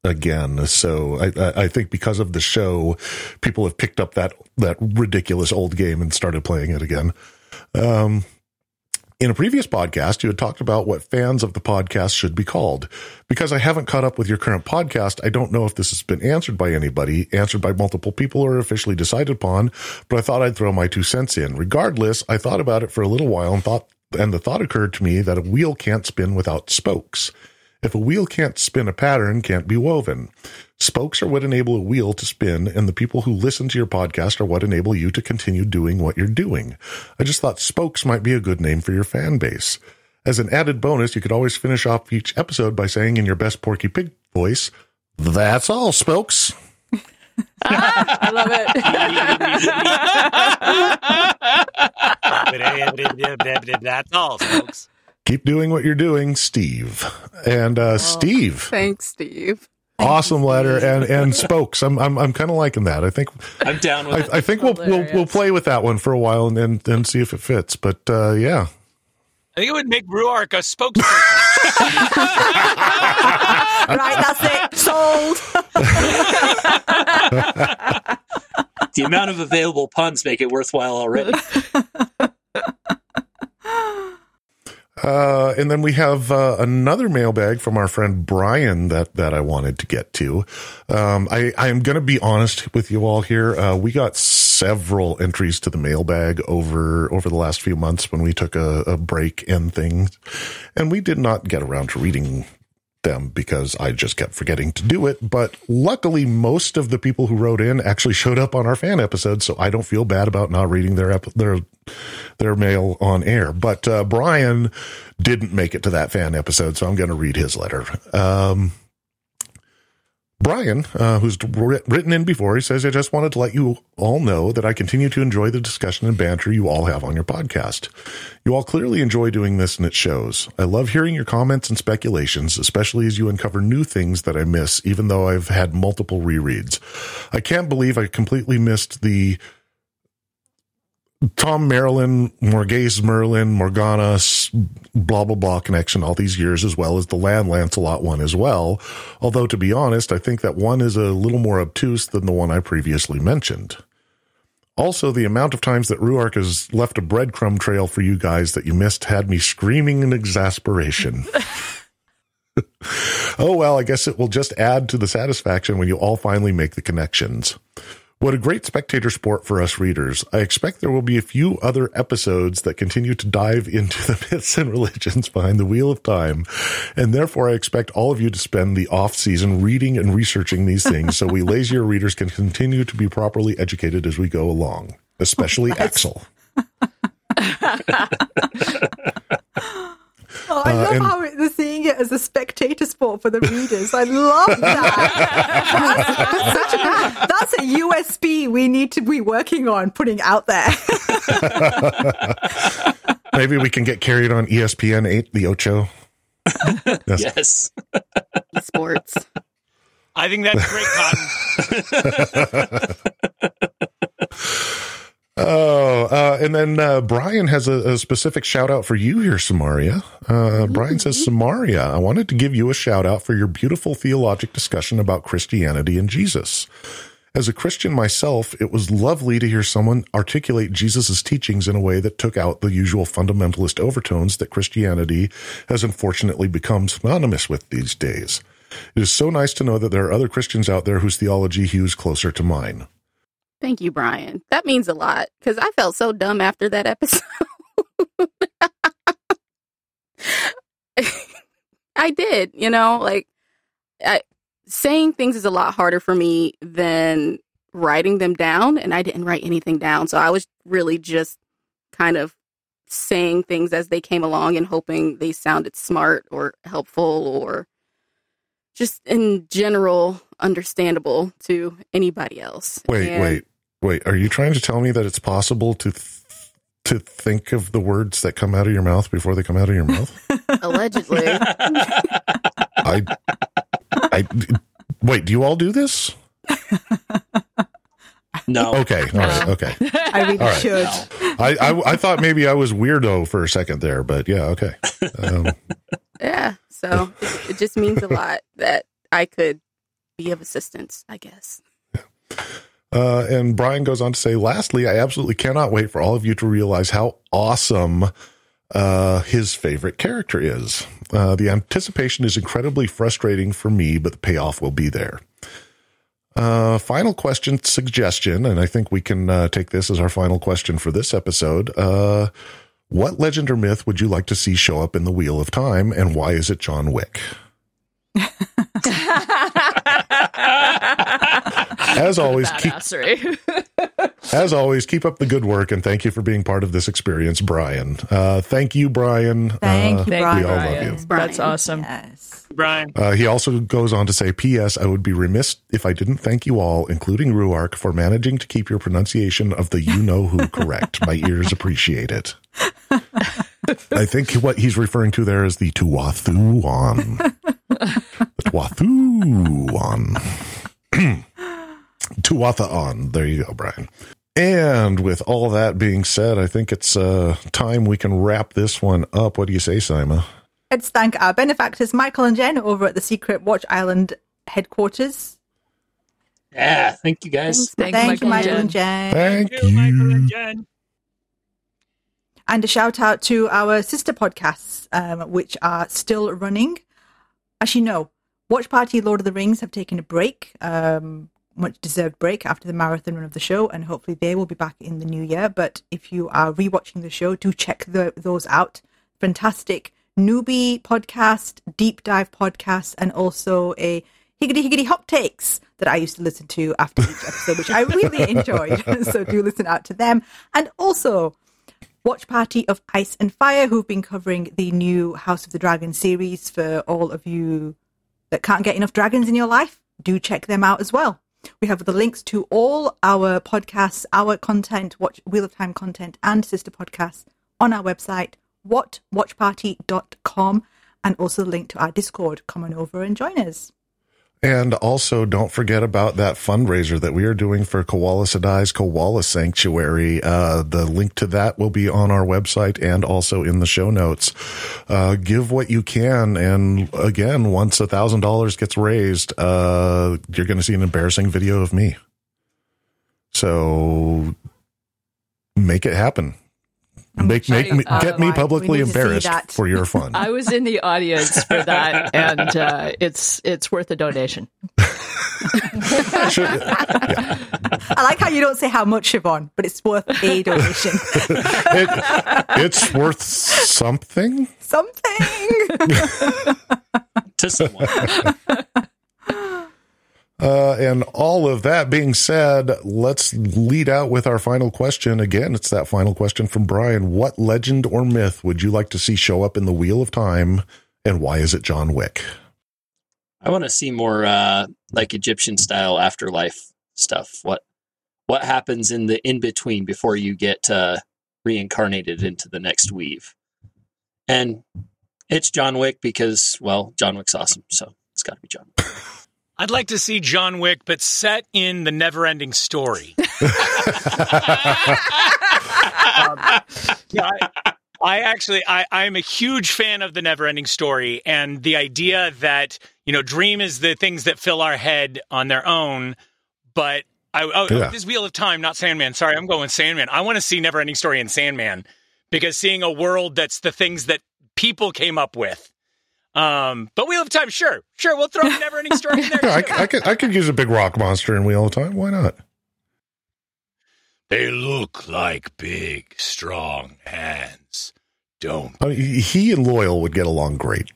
again. So I, I think because of the show, people have picked up that that ridiculous old game and started playing it again. Um, in a previous podcast, you had talked about what fans of the podcast should be called. Because I haven't caught up with your current podcast, I don't know if this has been answered by anybody, answered by multiple people, or officially decided upon, but I thought I'd throw my two cents in. Regardless, I thought about it for a little while and thought, and the thought occurred to me that a wheel can't spin without spokes. If a wheel can't spin, a pattern can't be woven. Spokes are what enable a wheel to spin, and the people who listen to your podcast are what enable you to continue doing what you're doing. I just thought spokes might be a good name for your fan base. As an added bonus, you could always finish off each episode by saying in your best Porky Pig voice, That's all, spokes. (laughs) I love it. (laughs) That's all, folks. Keep doing what you're doing, Steve. And uh, Steve, Thanks, Steve. awesome letter, and and (laughs) spokes. I'm I'm I'm kind of liking that. I think I'm down with it. I, I think we'll, we'll we'll play with that one for a while and and, and see if it fits. But uh, yeah, I think it would make Rhuarc a spokesperson. (laughs) right, that's it. Sold. (laughs) the amount of available puns make it worthwhile already. Uh, and then we have uh, another mailbag from our friend Brian that that I wanted to get to. Um, I I am going to be honest with you all here. Uh, we got several entries to the mailbag over over the last few months when we took a, a break and things, and we did not get around to reading them because I just kept forgetting to do it. But luckily, most of the people who wrote in actually showed up on our fan episode, so I don't feel bad about not reading their ep- their their mail on air. But uh, Brian didn't make it to that fan episode, so I'm going to read his letter. Um, Brian, uh, who's written in before, he says, I just wanted to let you all know that I continue to enjoy the discussion and banter you all have on your podcast. You all clearly enjoy doing this and it shows. I love hearing your comments and speculations, especially as you uncover new things that I miss, even though I've had multiple rereads. I can't believe I completely missed the Thom Merrilin, Morgase Merlin, Morgana, blah, blah, blah connection all these years, as well as the Lan Lancelot one as well. Although, to be honest, I think that one is a little more obtuse than the one I previously mentioned. Also, the amount of times that Rhuarc has left a breadcrumb trail for you guys that you missed had me screaming in exasperation. (laughs) oh, well, I guess it will just add to the satisfaction when you all finally make the connections. What a great spectator sport for us readers. I expect there will be a few other episodes that continue to dive into (laughs) the myths and religions behind the wheel of time. And therefore, I expect all of you to spend the off season reading and researching these things so we (laughs) lazier readers can continue to be properly educated as we go along, especially (laughs) Axel. Oh, I Uh, love and- how they're seeing it as a spectator sport for the readers. I love (laughs) that. that's, such a, that's a USP we need to be working on putting out there. (laughs) Maybe we can get carried on ESPN 8, the Ocho. yes. Sports. I think that's great, Cotton. (laughs) Oh, uh, and then uh, Brian has a, a specific shout out for you here, Samaria. Uh, Brian says, Samaria, I wanted to give you a shout out for your beautiful theologic discussion about Christianity and Jesus. As a Christian myself, it was lovely to hear someone articulate Jesus' teachings in a way that took out the usual fundamentalist overtones that Christianity has unfortunately become synonymous with these days. It is so nice to know that there are other Christians out there whose theology hews closer to mine. Thank you, Brian. That means a lot because I felt so dumb after that episode. (laughs) I did, you know, like I, saying things is a lot harder for me than writing them down, and I didn't write anything down, so I was really just kind of saying things as they came along and hoping they sounded smart or helpful or just in general understandable to anybody else. Wait, And- wait, wait. Are you trying to tell me that it's possible to th- to think of the words that come out of your mouth before they come out of your mouth? (laughs) Allegedly. (laughs) I, I, wait. Do you all do this? No. Okay, all right, okay. (laughs) I really All right. should. I, I, I thought maybe I was weirdo for a second there, but yeah, okay. Um, yeah. So it, it just means a lot (laughs) that I could be of assistance, I guess. Uh, and Brian goes on to say, lastly, I absolutely cannot wait for all of you to realize how awesome uh, his favorite character is. Uh, the anticipation is incredibly frustrating for me, but the payoff will be there. Uh, final question suggestion, and I think we can uh, take this as our final question for this episode. Uh, what legend or myth would you like to see show up in the Wheel of Time, and why is it John Wick? (laughs) As always, keep, (laughs) As always, keep up the good work and thank you for being part of this experience, Brian. Uh, thank you, Brian. Thank Uh, you, Brian. we all love Brian. you. That's awesome. Yes. Brian. Uh, he also goes on to say, P.S. I would be remiss if I didn't thank you all, including Rhuarc, for managing to keep your pronunciation of the you know who correct. My ears appreciate it. I think what he's referring to there is the Tuatha'an. the Tuatha'an. (clears throat) Tuatha There you go, Brian. And with all that being said, I think it's uh, time we can wrap this one up. What do you say, Saimma? Let's thank our benefactors, Michael and Jen, over at the Secret Watch Island headquarters. Yeah, thank you guys. Thanks, Thank you, Michael Michael and and Jen. Thank you, Michael and. Jen. And a shout out to our sister podcasts, um, which are still running. As you know, Watch Party Lord of the Rings have taken a break, um, much deserved break after the marathon run of the show, and hopefully they will be back in the new year. But if you are rewatching the show, do check the, those out. Fantastic newbie podcast, deep dive podcast, and also a higgity higgity hot takes that I used to listen to after each episode, which I really (laughs) enjoyed. (laughs) so do listen out to them. And also Watch Party of Ice and Fire, who've been covering the new House of the Dragon series for all of you that can't get enough dragons in your life. Do check them out as well. We have the links to all our podcasts, our content, Watch Wheel of Time content, and sister podcasts on our website, whatwatchparty.com, and also the link to our Discord. Come on over and join us. And also, don't forget about that fundraiser that we are doing for Koala Sadai's Koala Sanctuary. Uh, the link to that will be on our website and also in the show notes. Uh, give what you can. And again, once a thousand dollars gets raised, uh, you're going to see an embarrassing video of me. So make it happen. Make, make me, uh, get me publicly need to see embarrassed for your (laughs) fun. I was in the audience for that, (laughs) and uh, it's it's worth a donation. (laughs) Should- I like how you don't say how much, Siobhan, but it's worth a donation. it, it's worth something. Something. To someone. Uh, and all of that being said, let's lead out with our final question. Again, it's that final question from Brian. What legend or myth would you like to see show up in the Wheel of Time, and why is it John Wick? I want to see more uh, like Egyptian style afterlife stuff. What what happens in the in between before you get uh, reincarnated into the next weave? And it's John Wick because well, John Wick's awesome, so it's got to be John. Wick. (laughs) I'd like to see John Wick, but set in the never-ending story. (laughs) (laughs) Um, yeah, I, I actually, I, I'm a huge fan of the never-ending story, and the idea that you know, dream is the things that fill our head on their own, but. I, oh, Yeah. this Wheel of Time, not Sandman. Sorry, I'm going Sandman. I want to see Never Ending Story in Sandman because seeing a world that's the things that people came up with. Um, but Wheel of Time, sure, sure, we'll throw a (laughs) Never Ending Story in there. Yeah. I, I could I could use a big rock monster in Wheel of Time. Why not? They look like big, strong hands. Don't. I mean, he and Loial would get along great.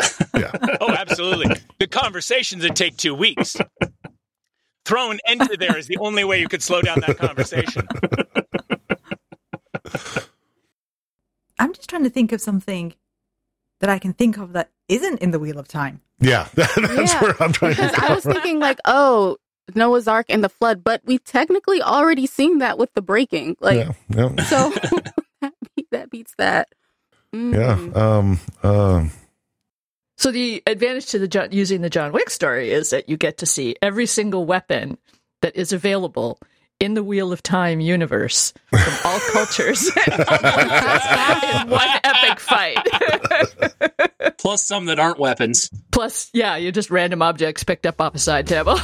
(laughs) Yeah, Oh, absolutely. the conversations would take two weeks. Thrown into there is the only way you could slow down that conversation. I'm just trying to think of something that I can think of that isn't in the Wheel of Time. yeah. (laughs) That's Yeah, where I'm trying Because to I was go. thinking like, oh, Noah's Ark and the flood, but we technically already seen that with the breaking. Like, yeah, yeah, so (laughs) that, be- that beats that. Mm. yeah. Um, um, So the advantage to the John, using the John Wick story is that you get to see every single weapon that is available in the Wheel of Time universe from all (laughs) cultures (laughs) in one epic fight. (laughs) Plus some that aren't weapons. Plus, yeah, you just random objects picked up off a side table.